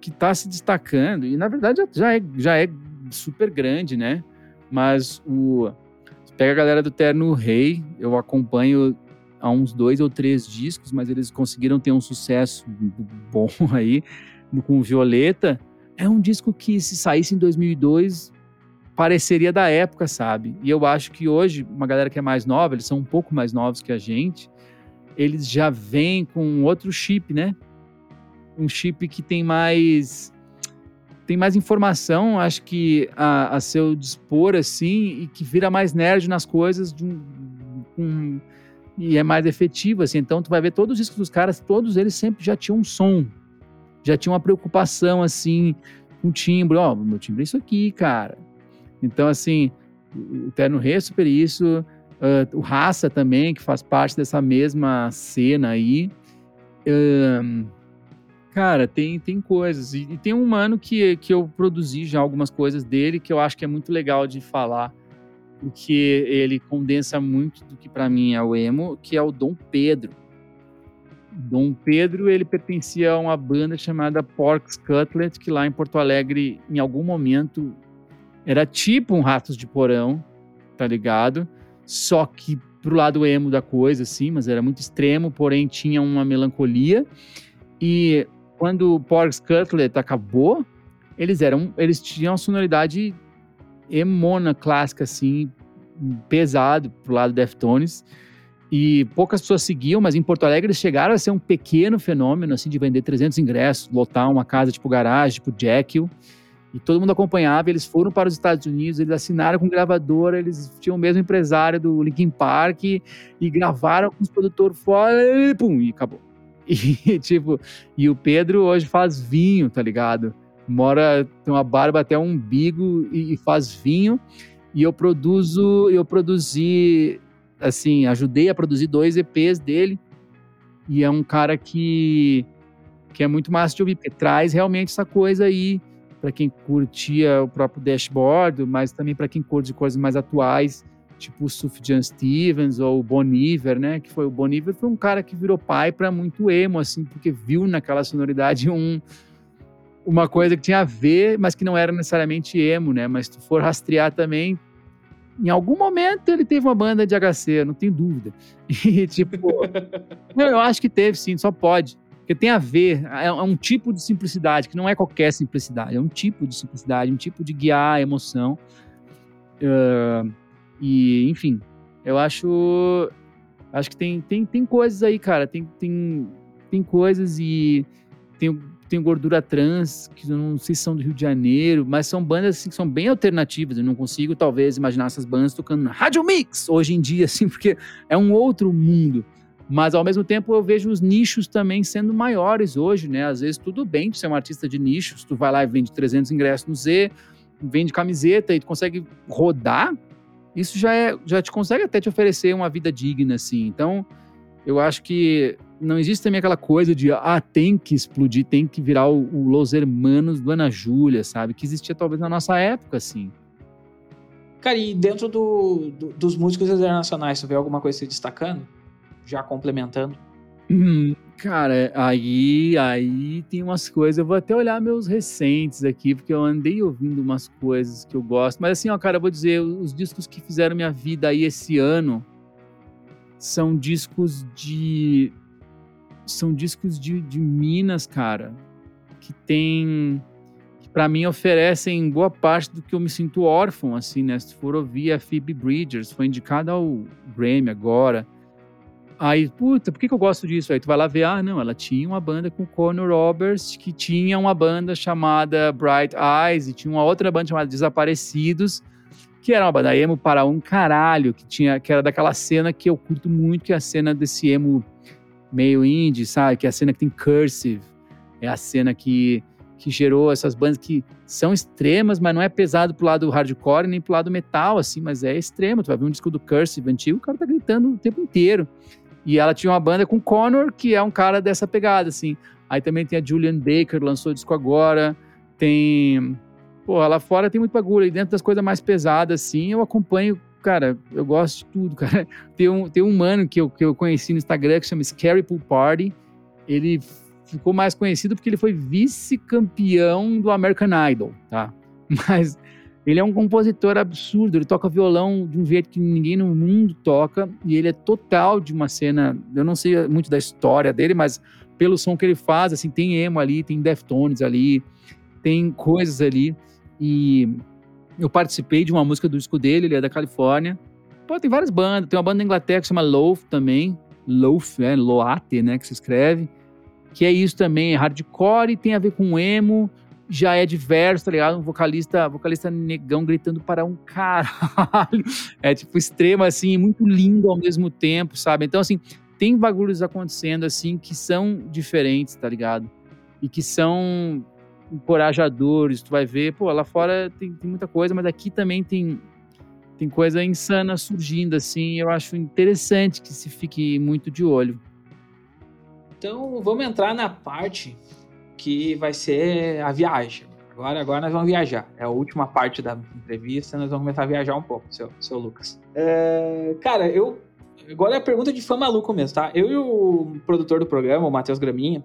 Speaker 2: que tá se destacando. E na verdade já é, já é super grande, né? Mas o. Pega a galera do Terno Rei, eu acompanho há uns dois ou três discos, mas eles conseguiram ter um sucesso [LAUGHS] bom aí com Violeta. É um disco que, se saísse em 2002, pareceria da época, sabe? E eu acho que hoje, uma galera que é mais nova, eles são um pouco mais novos que a gente, eles já vêm com outro chip, né? Um chip que tem mais tem mais informação, acho que a, a seu dispor assim e que vira mais nerd nas coisas de um, um, e é mais efetivo assim. Então tu vai ver todos os discos dos caras, todos eles sempre já tinham um som, já tinham uma preocupação assim com timbre, ó, oh, meu timbre é isso aqui, cara então, assim, o Terno Rei é super isso, uh, o Raça também, que faz parte dessa mesma cena aí. Um, cara, tem, tem coisas. E, e, tem um mano que, que eu produzi já algumas coisas dele que eu acho que é muito legal de falar, porque ele condensa muito do que para mim é o emo, que é o Dom Pedro. Dom Pedro, ele pertencia a uma banda chamada Porks Cutlet, que lá em Porto Alegre, em algum momento, era tipo um Ratos de Porão, tá ligado? Só que pro lado emo da coisa, assim, mas era muito extremo, porém tinha uma melancolia. E quando o Porgs Cutlet acabou, eles eram, eles tinham uma sonoridade emona clássica, assim, pesado pro lado Deftones. E poucas pessoas seguiam, mas em Porto Alegre eles chegaram a ser um pequeno fenômeno, assim, de vender 300 ingressos, lotar uma casa tipo garagem, tipo Jekyll e todo mundo acompanhava. Eles foram para os Estados Unidos, eles assinaram com gravadora, eles tinham o mesmo empresário do Linkin Park e gravaram com os produtores fora e pum, e acabou. E, [LAUGHS] tipo, e o Pedro hoje faz vinho, tá ligado? Mora, tem uma barba até um umbigo e, e faz vinho. E eu produzo, eu produzi, assim, ajudei a produzir dois EPs dele. E é um cara que, que é muito massa de ouvir, porque traz realmente essa coisa aí para quem curtia o próprio dashboard, mas também para quem curte coisas mais atuais, tipo o Sufjan Stevens ou o Bon Iver, né? Que foi o Bon Iver foi um cara que virou pai para muito emo, assim, porque viu naquela sonoridade um uma coisa que tinha a ver, mas que não era necessariamente emo, né? Mas se tu for rastrear também, em algum momento ele teve uma banda de HC, não tenho dúvida. [LAUGHS] E tipo, não, eu acho que teve sim, só pode. Porque tem a ver, é, é um tipo de simplicidade, que não é qualquer simplicidade, é um tipo de simplicidade, um tipo de guiar a emoção. Uh, e, enfim, eu acho. Acho que tem, tem, tem coisas aí, cara. Tem, tem, tem coisas e tem, tem gordura trans, que eu não sei se são do Rio de Janeiro, mas são bandas assim, que são bem alternativas. Eu não consigo, talvez, imaginar essas bandas tocando na Rádio Mix hoje em dia, [LAUGHS] assim, porque é um outro mundo. Mas ao mesmo tempo eu vejo os nichos também sendo maiores hoje, né? Às vezes tudo bem de ser um artista de nichos, tu vai lá e vende 300 ingressos no Z, vende camiseta e tu consegue rodar, isso já é, já te consegue até te oferecer uma vida digna assim. Então, eu acho que não existe também aquela coisa de ah, tem que explodir, tem que virar o, o Los Hermanos do Ana Júlia, sabe? Que existia talvez na nossa época assim.
Speaker 1: Cara, e dentro do, do, dos músicos internacionais, você vê alguma coisa se destacando? já complementando?
Speaker 2: Hum, cara, aí, aí tem umas coisas. Eu vou até olhar meus recentes aqui, porque eu andei ouvindo umas coisas que eu gosto. Mas assim, ó, cara, eu vou dizer, os discos que fizeram minha vida aí esse ano são discos de. São discos de, de Minas, cara, que tem. que pra mim oferecem boa parte do que eu me sinto órfão, assim, né? Se for ouvir a Phoebe Bridgers, foi indicada ao Grammy agora. Aí, puta, por que, que eu gosto disso? Aí tu vai lá ver, ah, não, ela tinha uma banda com Conor Roberts, que tinha uma banda chamada Bright Eyes, e tinha uma outra banda chamada Desaparecidos, que era uma banda emo para um caralho, que tinha, que era daquela cena que eu curto muito, que é a cena desse emo meio indie, sabe? Que é a cena que tem Cursive, é a cena que, que gerou essas bandas que são extremas, mas não é pesado pro lado hardcore nem pro lado metal, assim, mas é extremo. Tu vai ver um disco do Cursive antigo, o cara tá gritando o tempo inteiro. E ela tinha uma banda com Connor, que é um cara dessa pegada, assim. Aí também tem a Julian Baker, lançou disco agora. Tem. Pô, lá fora tem muito bagulho. E dentro das coisas mais pesadas, assim, eu acompanho. Cara, eu gosto de tudo, [LAUGHS] cara. Tem um, tem um mano que eu, que eu conheci no Instagram que chama Scary Pool Party. Ele ficou mais conhecido porque ele foi vice-campeão do American Idol, tá? [LAUGHS] Mas ele é um compositor absurdo, ele toca violão de um jeito que ninguém no mundo toca, e ele é total de uma cena, eu não sei muito da história dele, mas pelo som que ele faz, assim, tem emo ali, tem Deftones ali, tem coisas ali, e eu participei de uma música do disco dele, ele é da Califórnia. Pô, tem várias bandas, tem uma banda da Inglaterra que se chama Loaf também, Loaf, é, Loate, né, que se escreve, que é isso também, é hardcore, tem a ver com emo, já é diverso, tá ligado? Um vocalista, vocalista negão gritando para um caralho. [LAUGHS] É tipo extremo, assim, muito lindo ao mesmo tempo, sabe? Então, assim, tem bagulhos acontecendo, assim, que são diferentes, tá ligado? E que são encorajadores. Tu vai ver, pô, lá fora tem, tem muita coisa, mas aqui também tem, tem coisa insana surgindo, assim. Eu acho interessante que se fique muito de olho.
Speaker 1: Então, vamos entrar na parte que vai ser a viagem. Agora, agora nós vamos viajar. É a última parte da entrevista, nós vamos começar a viajar um pouco, seu, seu Lucas. É, cara, eu. Agora é a pergunta de fã maluco mesmo, tá? Eu e o produtor do programa, o Matheus Graminha,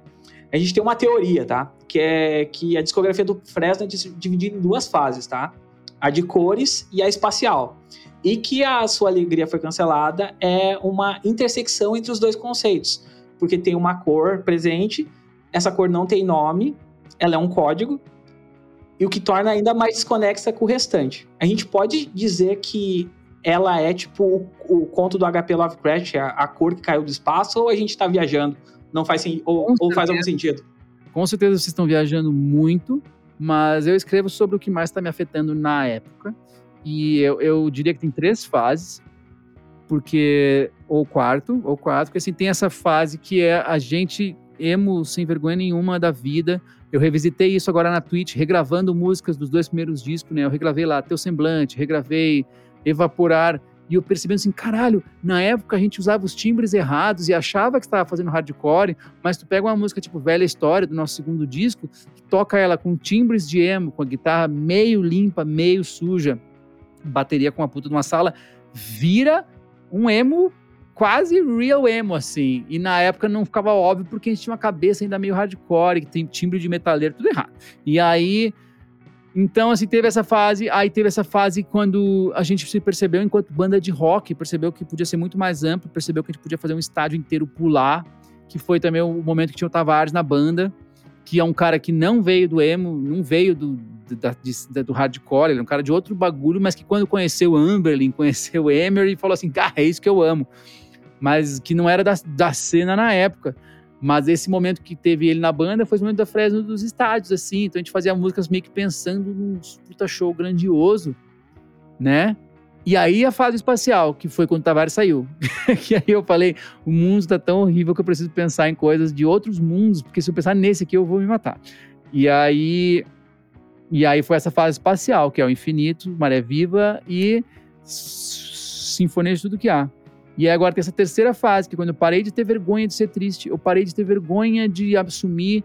Speaker 1: a gente tem uma teoria, tá? Que é que a discografia do Fresno é dividida em duas fases, tá? A de cores e a espacial. E que a sua alegria foi cancelada é uma intersecção entre os dois conceitos. Porque tem uma cor presente essa cor não tem nome, ela é um código, e o que torna ainda mais desconexa com o restante. A gente pode dizer que ela é tipo o, o conto do HP Lovecraft, a, a, cor que caiu do espaço, ou a gente está viajando? Não faz ou, ou faz algum sentido?
Speaker 2: Com certeza vocês estão viajando muito, mas eu escrevo sobre o que mais está me afetando na época. E eu, eu diria que tem três fases, porque ou quarto, ou quatro, porque assim tem essa fase que é a gente emo sem vergonha nenhuma da vida. Eu revisitei isso agora na Twitch, regravando músicas dos dois primeiros discos, né? Eu regravei lá Teu Semblante, regravei Evaporar. E eu percebendo assim, caralho, na época a gente usava os timbres errados e achava que estava fazendo hardcore, mas tu pega uma música tipo Velha História, do nosso segundo disco, toca ela com timbres de emo, com a guitarra meio limpa, meio suja, bateria com a puta de uma sala, vira um emo quase real emo, assim. E na época não ficava óbvio porque a gente tinha uma cabeça ainda meio hardcore, que tem timbre de metaleiro, tudo errado. E aí então, assim, teve essa fase, aí teve essa fase quando a gente se percebeu, enquanto banda de rock, percebeu que podia ser muito mais amplo, percebeu que a gente podia fazer um estádio inteiro pular, que foi também o momento que tinha o Tavares na banda, que é um cara que não veio do emo, não veio do, da, de, do hardcore, ele é um cara de outro bagulho, mas que quando conheceu Amberlin, conheceu Emery, falou assim, cara, é isso que eu amo. Mas que não era da, da cena na época. Mas esse momento que teve ele na banda foi o momento da Fresno dos estádios, assim. Então a gente fazia músicas meio que pensando num puta show grandioso, né? E aí a fase espacial, que foi quando o Tavares saiu. [LAUGHS] que aí eu falei, o mundo está tão horrível que eu preciso pensar em coisas de outros mundos, porque se eu pensar nesse aqui eu vou me matar. E aí e aí foi essa fase espacial, que é o infinito, maré viva e sinfonia de tudo que há. E agora tem essa terceira fase, que quando eu parei de ter vergonha de ser triste, eu parei de ter vergonha de assumir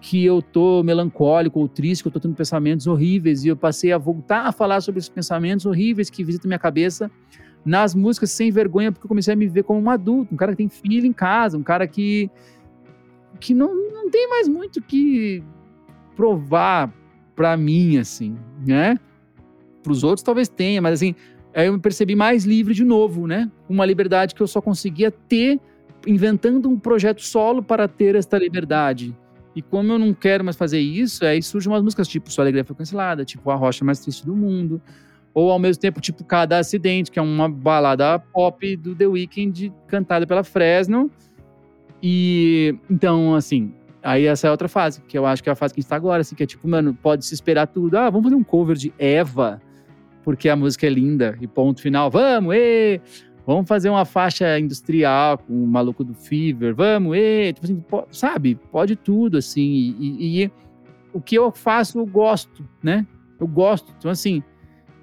Speaker 2: que eu tô melancólico ou triste, que eu tô tendo pensamentos horríveis, e eu passei a voltar a falar sobre esses pensamentos horríveis que visitam minha cabeça nas músicas sem vergonha, porque eu comecei a me ver como um adulto, um cara que tem filho em casa, um cara que que não, não tem mais muito que provar para mim, assim, né? Para os outros talvez tenha, mas assim, Aí eu me percebi mais livre de novo, né? Uma liberdade que eu só conseguia ter inventando um projeto solo para ter esta liberdade. E como eu não quero mais fazer isso, aí surgem umas músicas tipo Sua Alegria Foi Cancelada, tipo A Rocha Mais Triste do Mundo, ou ao mesmo tempo tipo Cada Acidente, que é uma balada pop do The Weeknd cantada pela Fresno. E então, assim, aí essa é outra fase, que eu acho que é a fase que a gente está agora, assim, que é tipo, mano, pode se esperar tudo. Ah, vamos fazer um cover de Eva porque a música é linda e ponto final. Vamos, e Vamos fazer uma faixa industrial com o maluco do Fever, vamos, e tipo assim, sabe? Pode tudo, assim. E, e, e, o que eu faço, eu gosto, né? Eu gosto. Então, assim,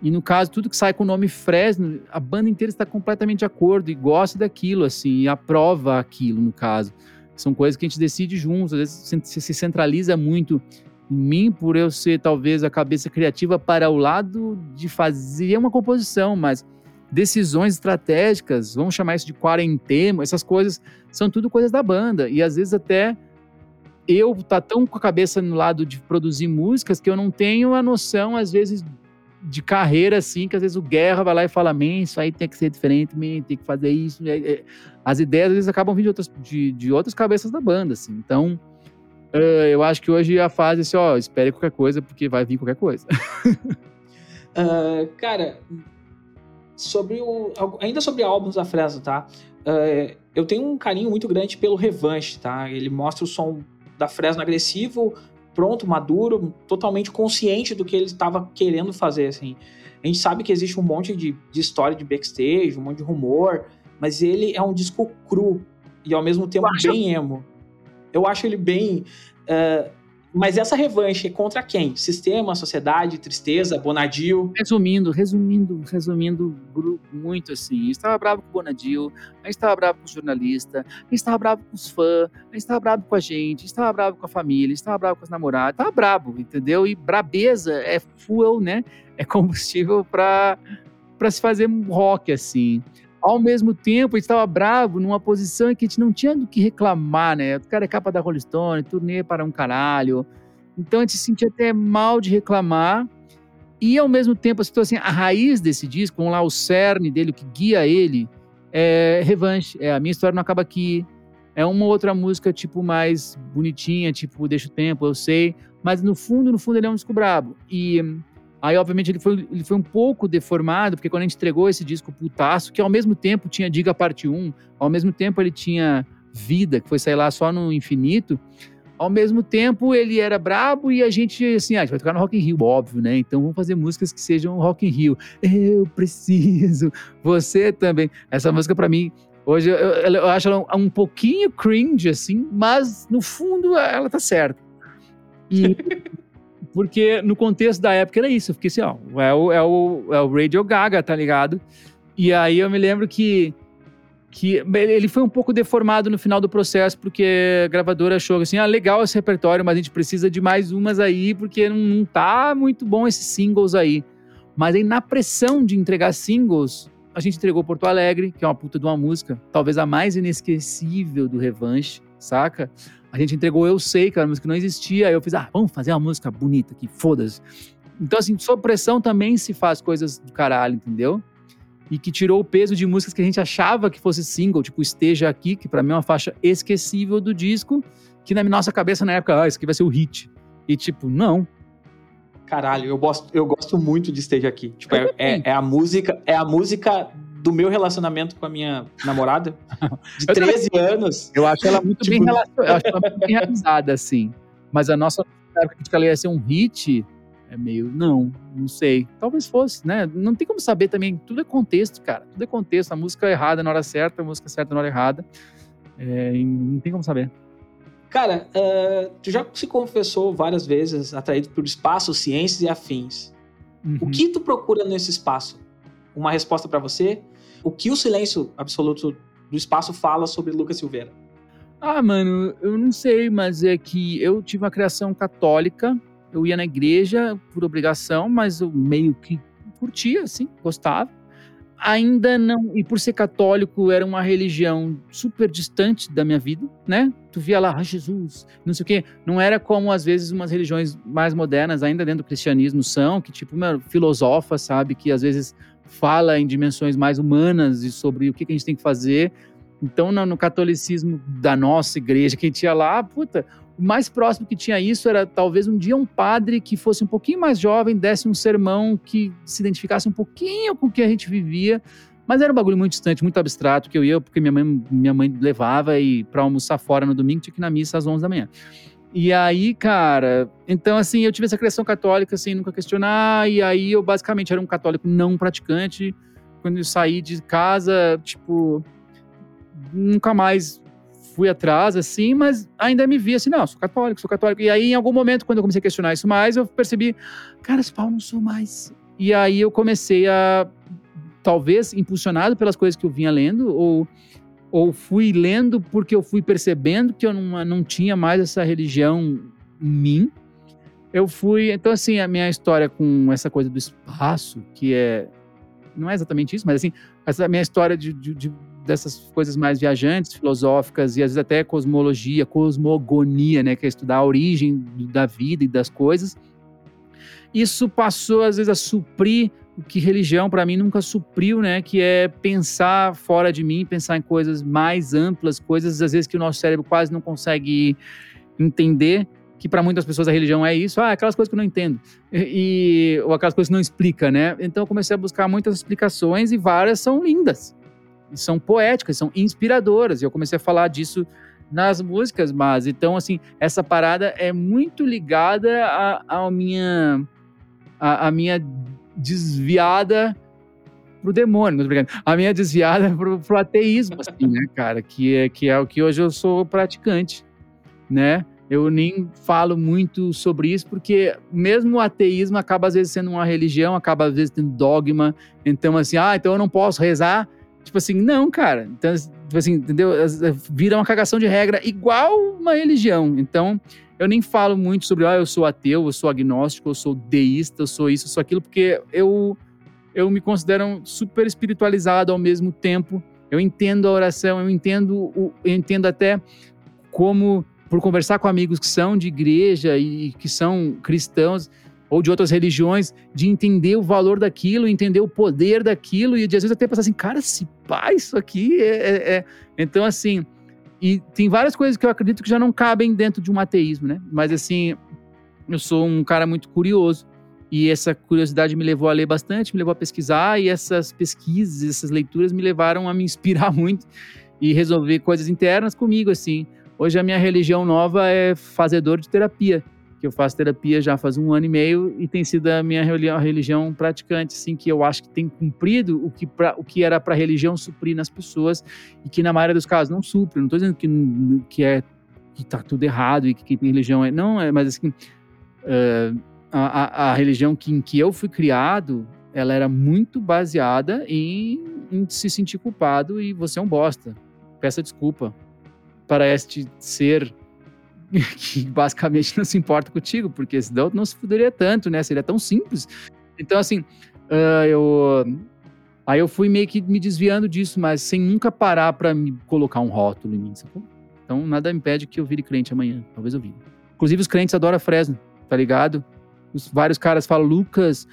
Speaker 2: e no caso, tudo que sai com o nome Fresno, a banda inteira está completamente de acordo e gosta daquilo, assim, e aprova aquilo, no caso. São coisas que a gente decide juntos, às vezes se centraliza muito em mim por eu ser talvez a cabeça criativa para o lado de fazer uma composição, mas decisões estratégicas, vamos chamar isso de quarentena, essas coisas são tudo coisas da banda e às vezes até eu tá tão com a cabeça no lado de produzir músicas que eu não tenho a noção às vezes de carreira assim, que às vezes o Guerra vai lá e fala, man, isso aí tem que ser diferente, man, tem que fazer isso. As ideias às vezes acabam vindo de outras, de, de outras cabeças da banda, assim. Então, Uh, eu acho que hoje a fase é assim, ó, espere qualquer coisa, porque vai vir qualquer coisa.
Speaker 1: uh, [LAUGHS] cara, sobre o. Ainda sobre álbuns da Fresno, tá? Uh, eu tenho um carinho muito grande pelo Revanche, tá? Ele mostra o som da Fresno agressivo, pronto, maduro, totalmente consciente do que ele estava querendo fazer, assim. A gente sabe que existe um monte de, de história de backstage, um monte de rumor, mas ele é um disco cru e ao mesmo tempo bem emo. Eu acho ele bem. Uh, mas essa revanche é contra quem? Sistema, sociedade, tristeza, Bonadio?
Speaker 2: Resumindo, resumindo, resumindo muito assim. Gente estava bravo com o Bonadio, a estava bravo com o jornalista, a estava bravo com os fãs, a estava bravo com a gente, estava bravo com a família, estava bravo com as namoradas, estava bravo, entendeu? E brabeza é fuel, né? É combustível para se fazer rock assim. Ao mesmo tempo, a gente estava bravo numa posição em que a gente não tinha do que reclamar, né? O cara é capa da Rolling Stone, turnê para um caralho. Então a gente se sentia até mal de reclamar. E ao mesmo tempo, a situação assim, a raiz desse disco, lá, o cerne dele, o que guia ele, é revanche. É a minha história não acaba aqui. É uma outra música, tipo, mais bonitinha, tipo, deixa o tempo, eu sei. Mas no fundo, no fundo, ele é um disco brabo. E Aí, obviamente, ele foi, ele foi um pouco deformado, porque quando a gente entregou esse disco putaço, que ao mesmo tempo tinha Diga Parte 1, ao mesmo tempo ele tinha Vida, que foi sair lá só no infinito, ao mesmo tempo ele era brabo e a gente, assim, ah, a gente vai tocar no Rock in Rio, óbvio, né? Então vamos fazer músicas que sejam Rock in Rio. Eu preciso, você também. Essa música para mim Hoje eu, eu, eu acho ela um pouquinho cringe, assim, mas no fundo ela tá certa. E [LAUGHS] porque no contexto da época era isso. Eu fiquei assim, ó, é o, é o, é o Radio Gaga, tá ligado? E aí eu me lembro que que ele foi um pouco deformado no final do processo, porque a gravadora achou assim, ah, legal esse repertório, mas a gente precisa de mais umas aí, porque não, não tá muito bom esses singles aí. Mas aí na pressão de entregar singles, a gente entregou Porto Alegre, que é uma puta de uma música, talvez a mais inesquecível do Revanche, saca? A gente entregou Eu Sei, que era uma música que não existia, aí eu fiz, ah, vamos fazer uma música bonita aqui, foda-se. Então, assim, sob pressão também se faz coisas do caralho, entendeu? e que tirou o peso de músicas que a gente achava que fosse single, tipo Esteja Aqui, que para mim é uma faixa esquecível do disco, que na nossa cabeça na época, ah, isso aqui vai ser o hit. E tipo, não.
Speaker 1: Caralho, eu gosto, eu gosto muito de Esteja Aqui. Tipo, é, é, é, a música, é a música do meu relacionamento com a minha namorada [LAUGHS] de 13 anos.
Speaker 2: Eu acho ela muito tipo... bem relacionada, eu acho ela muito bem realizada, assim. Mas a nossa época que ela ia ser um hit, é meio, não, não sei. Talvez fosse, né? Não tem como saber também. Tudo é contexto, cara. Tudo é contexto. A música é errada na hora certa, a música é certa na hora errada. É, não tem como saber.
Speaker 1: Cara, uh, tu já se confessou várias vezes atraído por espaço, ciências e afins. Uhum. O que tu procura nesse espaço? Uma resposta para você? O que o silêncio absoluto do espaço fala sobre Lucas Silveira?
Speaker 2: Ah, mano, eu não sei, mas é que eu tive uma criação católica eu ia na igreja por obrigação, mas eu meio que curtia, assim, gostava. Ainda não, e por ser católico, era uma religião super distante da minha vida, né? Tu via lá, ah, Jesus, não sei o quê. Não era como, às vezes, umas religiões mais modernas, ainda dentro do cristianismo, são, que, tipo, meu, filosofa, sabe? Que às vezes fala em dimensões mais humanas e sobre o que, que a gente tem que fazer. Então, no, catolicismo da nossa igreja, que a gente ia lá, puta, o mais próximo que tinha isso era talvez um dia um padre que fosse um pouquinho mais jovem, desse um sermão que se identificasse um pouquinho com o que a gente vivia, mas era um bagulho muito distante, muito abstrato, que eu ia porque minha mãe, minha mãe levava e para almoçar fora no domingo tinha que ir na missa às 11 da manhã. E aí, cara, então assim, eu tive essa criação católica sem nunca questionar, e aí eu basicamente era um católico não praticante. Quando eu saí de casa, tipo, nunca mais fui atrás, assim, mas ainda me vi assim, não, sou católico, sou católico. E aí, em algum momento, quando eu comecei a questionar isso mais, eu percebi, cara, esse pau não sou mais. E aí eu comecei a, talvez, impulsionado pelas coisas que eu vinha lendo, ou, ou fui lendo porque eu fui percebendo que eu não, não tinha mais essa religião em mim. Eu fui, então assim, a minha história com essa coisa do espaço, que é, não é exatamente isso, mas assim, essa minha história de, de, de dessas coisas mais viajantes, filosóficas e às vezes até cosmologia, cosmogonia, né, que é estudar a origem da vida e das coisas. Isso passou às vezes a suprir que religião para mim nunca supriu, né, que é pensar fora de mim, pensar em coisas mais amplas, coisas às vezes que o nosso cérebro quase não consegue entender que para muitas pessoas a religião é isso, ah, aquelas coisas que eu não entendo, e, ou aquelas coisas que não explica, né? Então eu comecei a buscar muitas explicações e várias são lindas são poéticas, são inspiradoras. E eu comecei a falar disso nas músicas, mas então assim essa parada é muito ligada à minha a, a, minha desviada pro demônio, a minha desviada pro, pro ateísmo, assim, né, cara, que é que é o que hoje eu sou praticante, né? Eu nem falo muito sobre isso, porque mesmo o ateísmo acaba às vezes sendo uma religião, acaba às vezes tendo dogma. Então, assim, ah, então eu não posso rezar Tipo assim, não, cara. Então, tipo assim, entendeu? Vira uma cagação de regra igual uma religião. Então, eu nem falo muito sobre, ah, eu sou ateu, eu sou agnóstico, eu sou deísta, eu sou isso, eu sou aquilo, porque eu, eu me considero super espiritualizado ao mesmo tempo. Eu entendo a oração, eu entendo, eu entendo até como, por conversar com amigos que são de igreja e que são cristãos, ou de outras religiões, de entender o valor daquilo, entender o poder daquilo, e de às vezes até pensar assim, cara, se pá, isso aqui é, é, é. Então, assim, e tem várias coisas que eu acredito que já não cabem dentro de um ateísmo, né? Mas, assim, eu sou um cara muito curioso, e essa curiosidade me levou a ler bastante, me levou a pesquisar, e essas pesquisas, essas leituras me levaram a me inspirar [LAUGHS] muito e resolver coisas internas comigo, assim. Hoje a minha religião nova é fazedor de terapia que eu faço terapia já faz um ano e meio e tem sido a minha religião praticante, assim, que eu acho que tem cumprido o que, pra, o que era para a religião suprir nas pessoas e que na maioria dos casos não supre. Não estou dizendo que, que é que tá tudo errado e que quem tem religião é não é, mas assim uh, a, a, a, religião que, em que eu fui criado, ela era muito baseada em, em se sentir culpado e você é um bosta. Peça desculpa para este ser que [LAUGHS] basicamente não se importa contigo, porque senão não se fuderia tanto, né? Seria tão simples. Então, assim, uh, eu. Aí eu fui meio que me desviando disso, mas sem nunca parar para me colocar um rótulo em mim, sacou? Então, nada impede que eu vire crente amanhã. Talvez eu vire. Inclusive, os crentes adoram Fresno, tá ligado? Os, vários caras falam, Lucas,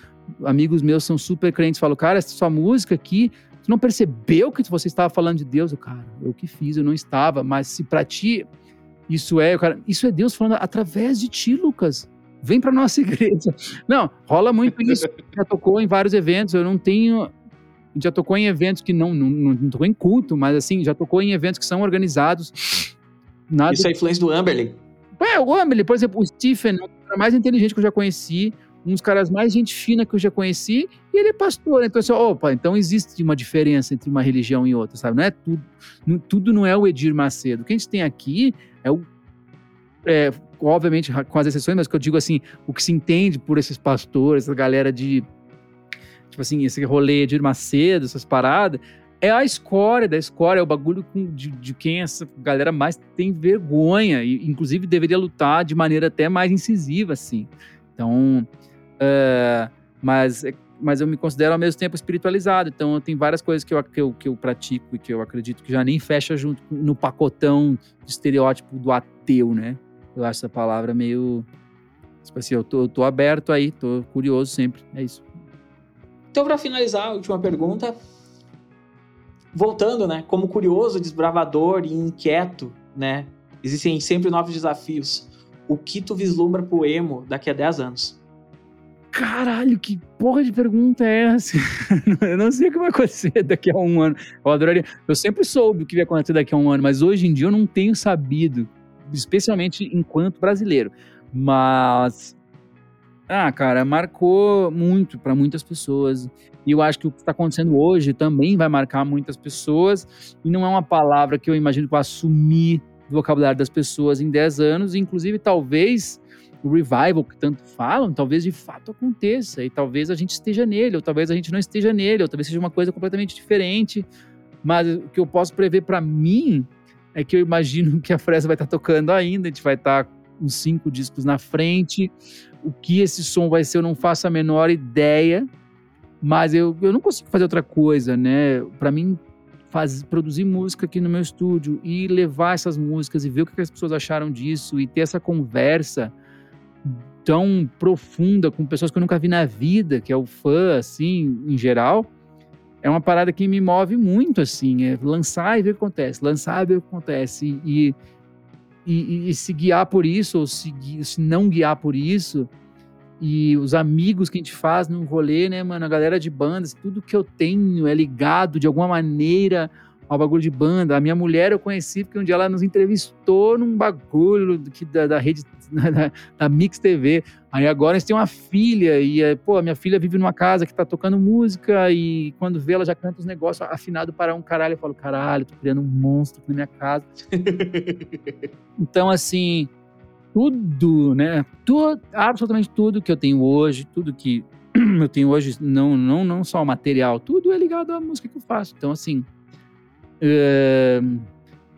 Speaker 2: amigos meus são super crentes, falam, cara, essa sua música aqui, tu não percebeu que você estava falando de Deus? Eu, cara, eu que fiz, eu não estava, mas se para ti isso é, cara, isso é Deus falando através de ti, Lucas. Vem para nossa [LAUGHS] igreja. Não, rola muito isso. Já tocou em vários eventos. Eu não tenho. Já tocou em eventos que não, não, não tocou em culto, mas assim, já tocou em eventos que são organizados.
Speaker 1: Nada... Isso é influência do Amberley.
Speaker 2: É, o Amberley, por exemplo, o Stephen, o cara mais inteligente que eu já conheci, um dos caras mais gente fina que eu já conheci, e ele é pastor. Então, assim, opa, então existe uma diferença entre uma religião e outra, sabe? Não é tudo, não, tudo não é o Edir Macedo. O que a gente tem aqui é o. É, obviamente, com as exceções, mas que eu digo assim, o que se entende por esses pastores, essa galera de. Tipo assim, esse rolê Edir Macedo, essas paradas, é a escória da escória, é o bagulho de, de, quem essa galera mais tem vergonha, e inclusive deveria lutar de maneira até mais incisiva, assim. Então, uh, mas, mas eu me considero ao mesmo tempo espiritualizado, então tem várias coisas que eu, que eu, que eu pratico e que eu acredito que já nem fecha junto no pacotão de estereótipo do ateu, né? Eu acho essa palavra meio. Tipo assim, eu tô, eu tô aberto aí, tô curioso sempre, é isso.
Speaker 1: Então, para finalizar, a última pergunta voltando, né, como curioso, desbravador e inquieto, né, existem sempre novos desafios. O que tu vislumbra pro emo daqui a 10 anos?
Speaker 2: Caralho, que porra de pergunta é essa? [LAUGHS] eu não sei o que vai acontecer daqui a um ano. Eu adoraria. Eu sempre soube o que ia acontecer daqui a um ano, mas hoje em dia eu não tenho sabido, especialmente enquanto brasileiro. Mas. Ah, cara, marcou muito para muitas pessoas. E eu acho que o que está acontecendo hoje também vai marcar muitas pessoas. E não é uma palavra que eu imagino que vai assumir do vocabulário das pessoas em 10 anos. Inclusive, talvez o revival que tanto falam, talvez de fato aconteça. E talvez a gente esteja nele, ou talvez a gente não esteja nele, ou talvez seja uma coisa completamente diferente. Mas o que eu posso prever para mim é que eu imagino [LAUGHS] que a Fresa vai estar tá tocando ainda, a gente vai estar tá uns cinco discos na frente. O que esse som vai ser, eu não faço a menor ideia mas eu, eu não consigo fazer outra coisa, né? Para mim, faz, produzir música aqui no meu estúdio e levar essas músicas e ver o que as pessoas acharam disso e ter essa conversa tão profunda com pessoas que eu nunca vi na vida, que é o fã, assim, em geral, é uma parada que me move muito, assim, é lançar e ver o que acontece, lançar e ver o que acontece e, e, e se guiar por isso ou se, se não guiar por isso e os amigos que a gente faz no rolê, né, mano? A galera de bandas, tudo que eu tenho é ligado de alguma maneira ao bagulho de banda. A minha mulher eu conheci porque um dia ela nos entrevistou num bagulho que, da, da rede, [LAUGHS] da, da, Mix TV. Aí agora gente tem uma filha e, é, pô, a minha filha vive numa casa que tá tocando música e quando vê ela já canta os negócios afinado para um caralho. Eu falo, caralho, tô criando um monstro na minha casa. [LAUGHS] então, assim, tudo, né? Tudo, absolutamente tudo que eu tenho hoje, tudo que [CLEARS THROAT] eu tenho hoje, não, não, não só o material, tudo é ligado à música que eu faço. Então, assim,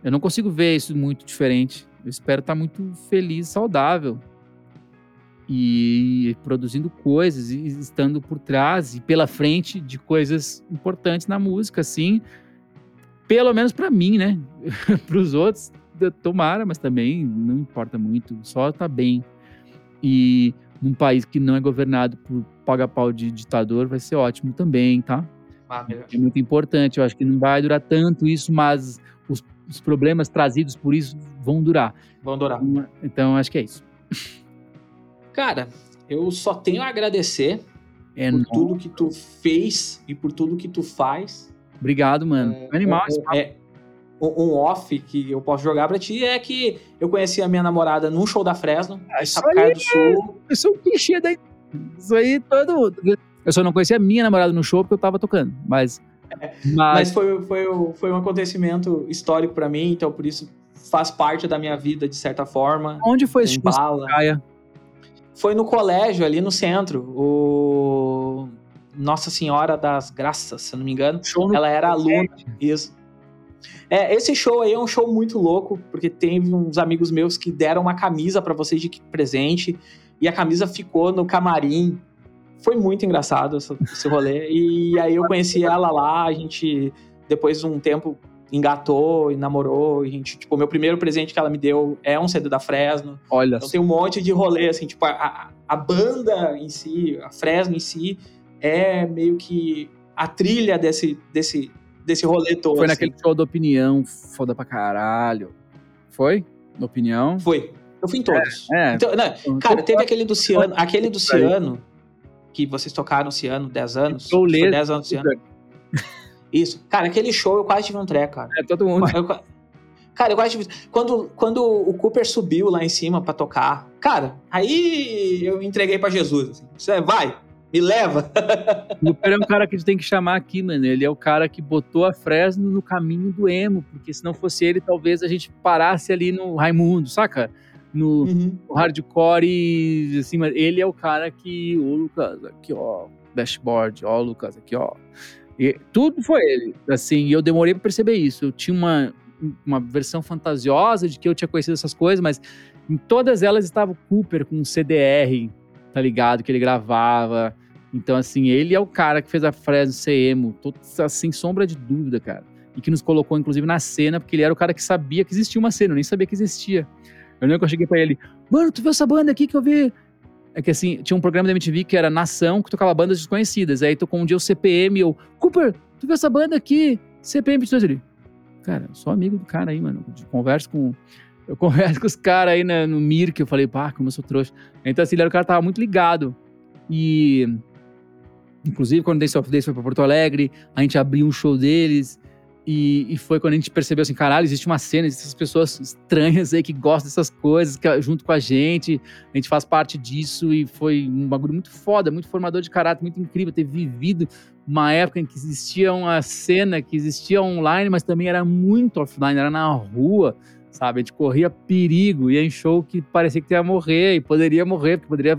Speaker 2: eu não consigo ver isso muito diferente. Eu espero estar muito feliz, saudável e produzindo coisas e estando por trás e pela frente de coisas importantes na música, assim, pelo menos para mim, né? [LAUGHS] para os outros, tomara, mas também não importa muito, só tá bem. E num país que não é governado por paga-pau de ditador vai ser ótimo também, tá? Ah, é muito importante, eu acho que não vai durar tanto isso, mas os, os problemas trazidos por isso vão durar.
Speaker 1: Vão durar.
Speaker 2: Então, então acho que é isso.
Speaker 1: Cara, eu só tenho a agradecer é por não. tudo que tu fez e por tudo que tu faz.
Speaker 2: Obrigado, mano. É, Animal.
Speaker 1: É, é, um, off que eu posso jogar pra ti é que eu conheci a minha namorada num show da Fresno,
Speaker 2: Ah, isso aí
Speaker 1: do Sul.
Speaker 2: Eu sou um clichê daí. Isso aí todo mundo. Eu só não conhecia a minha namorada no show porque eu tava tocando. Mas. [LAUGHS]
Speaker 1: Mas
Speaker 2: Mas.
Speaker 1: foi, foi, foi um acontecimento histórico pra mim, então por isso faz parte da minha vida de certa forma.
Speaker 2: onde foi esse
Speaker 1: bala.
Speaker 2: praia?
Speaker 1: Foi no colégio, ali no centro. O Nossa Senhora das Graças, se eu não me engano.
Speaker 2: Show
Speaker 1: Ela era aluna. Isso. É, esse show aí é um show muito louco, porque teve uns amigos meus que deram uma camisa pra vocês de presente, e a camisa ficou no camarim. Foi muito engraçado esse, esse rolê. E aí eu conheci ela lá, a gente, depois de um tempo, engatou e namorou. E a gente, tipo, meu primeiro presente que ela me deu é um CD da Fresno.
Speaker 2: Olha
Speaker 1: Então tem um monte de rolê, assim, tipo, a, a- banda em si, a Fresno em si, é meio que a trilha desse, desse, desse rolê todo.
Speaker 2: Foi
Speaker 1: assim.
Speaker 2: naquele show da opinião, foda pra caralho. Foi? Da opinião?
Speaker 1: Foi. Eu fui em todos.
Speaker 2: É.
Speaker 1: Então, não,
Speaker 2: Então,
Speaker 1: cara,
Speaker 2: tô-
Speaker 1: teve aquele do Ciano, aquele do. Ciano, que vocês tocaram Ciano 10 anos.
Speaker 2: Eu
Speaker 1: Foi
Speaker 2: leio.
Speaker 1: 10 anos do Ciano. Isso. Cara, aquele show eu quase tive um treco, cara.
Speaker 2: É, todo mundo.
Speaker 1: Eu qua- cara, eu quase tive... Quando, quando o Cooper subiu lá em cima pra tocar, cara, aí eu entreguei pra Jesus. Assim, é, vai, me leva. [LAUGHS]
Speaker 2: O Cooper é um cara que a gente tem que chamar aqui, mano. Ele é o cara que botou a Fresno no caminho do emo, porque se não fosse ele, talvez a gente parasse ali no Raimundo, saca? No,
Speaker 1: Uhum.
Speaker 2: no hardcore e assim, mas ele é o cara que, ô Lucas, aqui ó, dashboard, ó Lucas, aqui ó. E tudo foi ele, assim, e eu demorei pra perceber isso. Eu tinha uma, uma versão fantasiosa de que eu tinha conhecido essas coisas, mas em todas elas estava o Cooper com um CDR, tá ligado? Que ele gravava. Então, assim, ele é o cara que fez a Fresno ser emo, tô, sem sombra de dúvida, cara. E que nos colocou, inclusive, na cena, porque ele era o cara que sabia que existia uma cena, eu nem sabia que existia. Eu lembro que eu cheguei pra ele, mano, tu viu essa banda aqui que eu vi? É que assim, tinha um programa da MTV que era Nação, que tocava bandas desconhecidas. Aí tocou um dia o CPM eu, Cooper, tu viu essa banda aqui? CPM 22 ele. Cara, sou amigo do cara aí, mano. Converso com. Eu [LAUGHS] converso com os caras aí né, no Mir, que eu falei, pá, como eu sou trouxa. Então, assim, ele era o cara que tava muito ligado. E. Inclusive, quando o Days of Days foi pra Porto Alegre, a gente abriu um show deles. E, e foi quando a gente percebeu assim, caralho, existe uma cena, existem essas pessoas estranhas aí que gostam dessas coisas, que, junto com a gente, a gente faz parte disso e foi um bagulho muito foda, muito formador de caráter, muito incrível ter vivido uma época em que existia uma cena que existia online, mas também era muito offline, era na rua, sabe? A gente corria perigo, ia em show que parecia que ia morrer e poderia morrer, porque poderia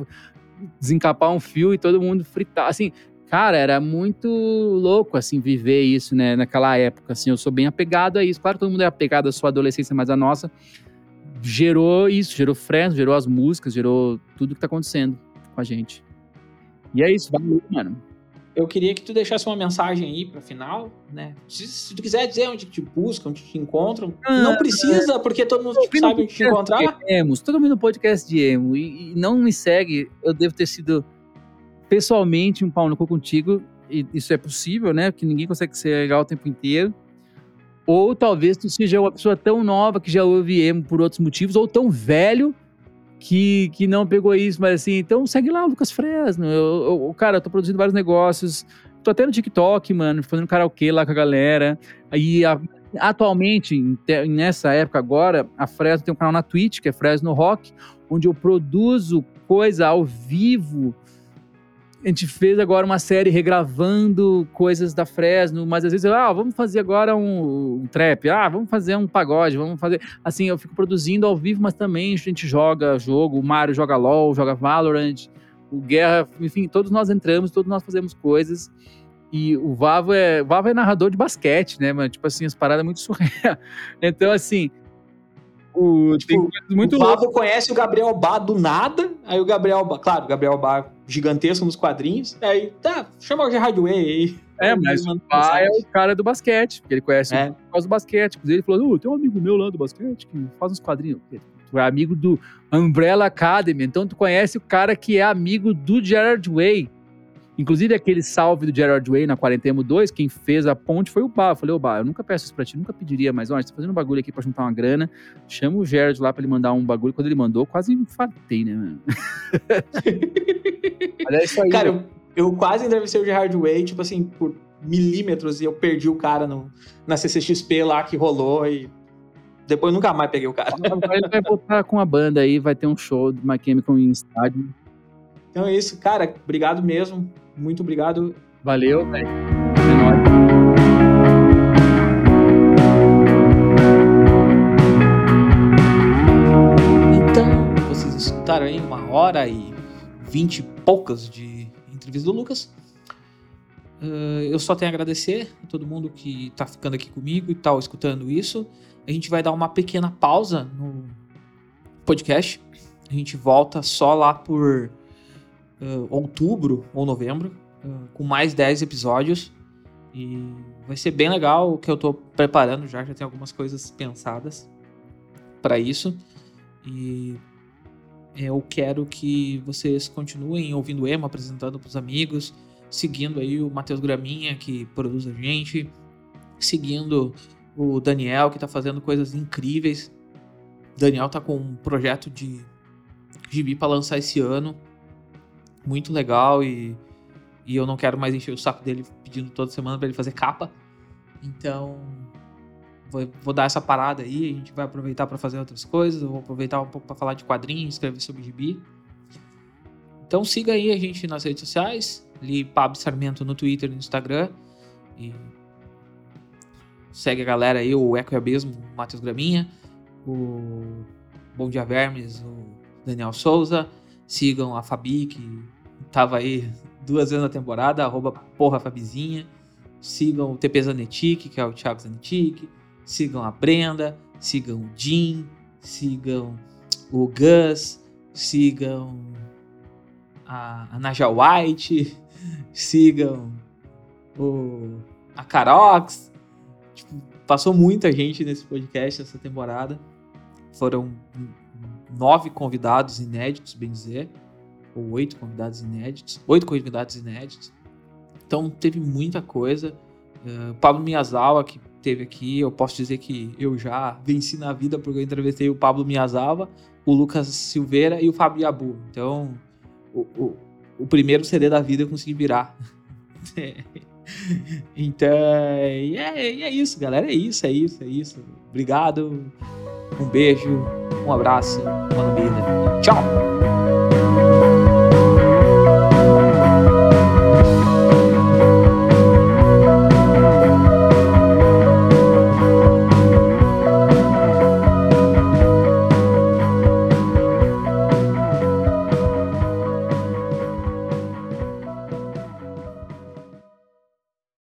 Speaker 2: desencapar um fio e todo mundo fritar, assim, Cara, era muito louco, assim, viver isso, né, naquela época, assim, eu sou bem apegado a isso. Claro, todo mundo é apegado à sua adolescência, mas a nossa gerou isso, gerou Fresno, gerou as músicas, gerou tudo que tá acontecendo com a gente. E é isso, valeu, mano.
Speaker 1: Eu queria que tu deixasse uma mensagem aí pra final, né? Se, se tu quiser dizer onde te buscam, onde te encontram,
Speaker 2: Ah,
Speaker 1: não precisa, porque todo mundo tipo, sabe onde te encontrar.
Speaker 2: Emos, todo mundo no podcast de emo e, e não me segue, eu devo ter sido pessoalmente um pau no cu contigo, e isso é possível, né? Porque ninguém consegue ser legal o tempo inteiro. Ou talvez tu seja uma pessoa tão nova que já ouve emo por outros motivos, ou tão velho que, que não pegou isso, mas assim, então segue lá Lucas Fresno. Eu, eu, cara, eu tô produzindo vários negócios, tô até no TikTok, mano, fazendo karaokê lá com a galera. Aí a, atualmente, nessa época agora, a Fresno tem um canal na Twitch, que é Fresno Rock, onde eu produzo coisa ao vivo a gente fez agora uma série regravando coisas da Fresno, mas às vezes eu, ah, vamos fazer agora um, um, trap, ah, vamos fazer um pagode, vamos fazer. Assim, eu fico produzindo ao vivo, mas também a gente joga jogo, o Mario joga LOL, joga Valorant, o Guerra, enfim, todos nós entramos, todos nós fazemos coisas. E o Vavo é, o Vavo é narrador de basquete, né, mano? Tipo assim, as paradas muito [LAUGHS] surreais. Então, assim, o,
Speaker 1: tipo, muito o conhece o Gabriel Bá do nada, aí o Gabriel Bá, claro, o Gabriel Bá gigantesco nos quadrinhos, aí tá, chama o Gerard Way aí.
Speaker 2: É, mas o Bá é o cara do basquete, porque ele conhece
Speaker 1: é.
Speaker 2: por causa do basquete. Inclusive, ele falou, oh, tem um amigo meu lá do basquete que faz uns quadrinhos. Tu é amigo do Umbrella Academy, então tu conhece o cara que é amigo do Gerard Way. Inclusive, aquele salve do Gerard Way na Quarentena 2, quem fez a ponte foi o Bá. Eu falei, ô Bá, eu nunca peço isso pra ti, nunca pediria, mas ó, a gente tá fazendo um bagulho aqui pra juntar uma grana. Chama o Gerard lá pra ele mandar um bagulho. Quando ele mandou, quase infartei, né, mano? [LAUGHS]
Speaker 1: mas é isso aí. Cara, eu, eu, quase entrevistei o Gerard Way, tipo assim, por milímetros e eu perdi o cara no, na CCXP lá que rolou e depois nunca mais peguei o cara.
Speaker 2: Agora ele vai voltar com a banda aí, vai ter um show do My Chemical em estádio.
Speaker 1: Então é isso, cara. Obrigado mesmo. Muito obrigado.
Speaker 2: Valeu, velho. É nóis.
Speaker 1: Então, vocês escutaram aí uma hora e vinte e poucas de entrevista do Lucas. Uh, eu só tenho a agradecer a todo mundo que tá ficando aqui comigo e tal, escutando isso. A gente vai dar uma pequena pausa no podcast. A gente volta só lá por uh, outubro ou novembro, uh, com mais 10 episódios. E vai ser bem legal o que eu tô preparando já, já tem algumas coisas pensadas para isso. E eu quero que vocês continuem ouvindo o Emo, apresentando para os amigos, seguindo aí o Matheus Graminha, que produz a gente, seguindo o Daniel, que tá fazendo coisas incríveis. O Daniel tá com um projeto de gibi para lançar esse ano. Muito legal e, e eu não quero mais encher o saco dele pedindo toda semana para ele fazer capa. Então, vou, vou, dar essa parada aí. A gente vai aproveitar para fazer outras coisas. Vou aproveitar um pouco para falar de quadrinhos, escrever sobre gibi. Então, siga aí a gente nas redes sociais. Ali, Pablo Sarmento no Twitter no Instagram. E Segue a galera aí, o Eco e Abismo, o Matheus Graminha, o Bom Dia Vermes, o Daniel Souza. Sigam a Fabi, que tava aí duas vezes na temporada, arroba porra Fabizinha. Sigam o TP Zanetic, que é o Thiago Zanetic. Sigam a Brenda, sigam o Jim, sigam o Gus, sigam a, a Naja White, [LAUGHS] sigam o, a Carox, Tipo, passou muita gente nesse podcast essa temporada. Foram nove convidados inéditos, bem dizer. Ou oito convidados inéditos. Oito convidados inéditos. Então teve muita coisa. Uh, Pablo Miyazawa, que teve aqui, eu posso dizer que eu já venci na vida porque eu entrevistei o Pablo Miyazawa, o Lucas Silveira e o Fábio Yabu. Então, o, o, o primeiro CD da vida eu consegui virar. [LAUGHS] então, é, é isso, galera. É isso, é isso, é isso. Obrigado. Um beijo, um abraço, uma vida. Tchau!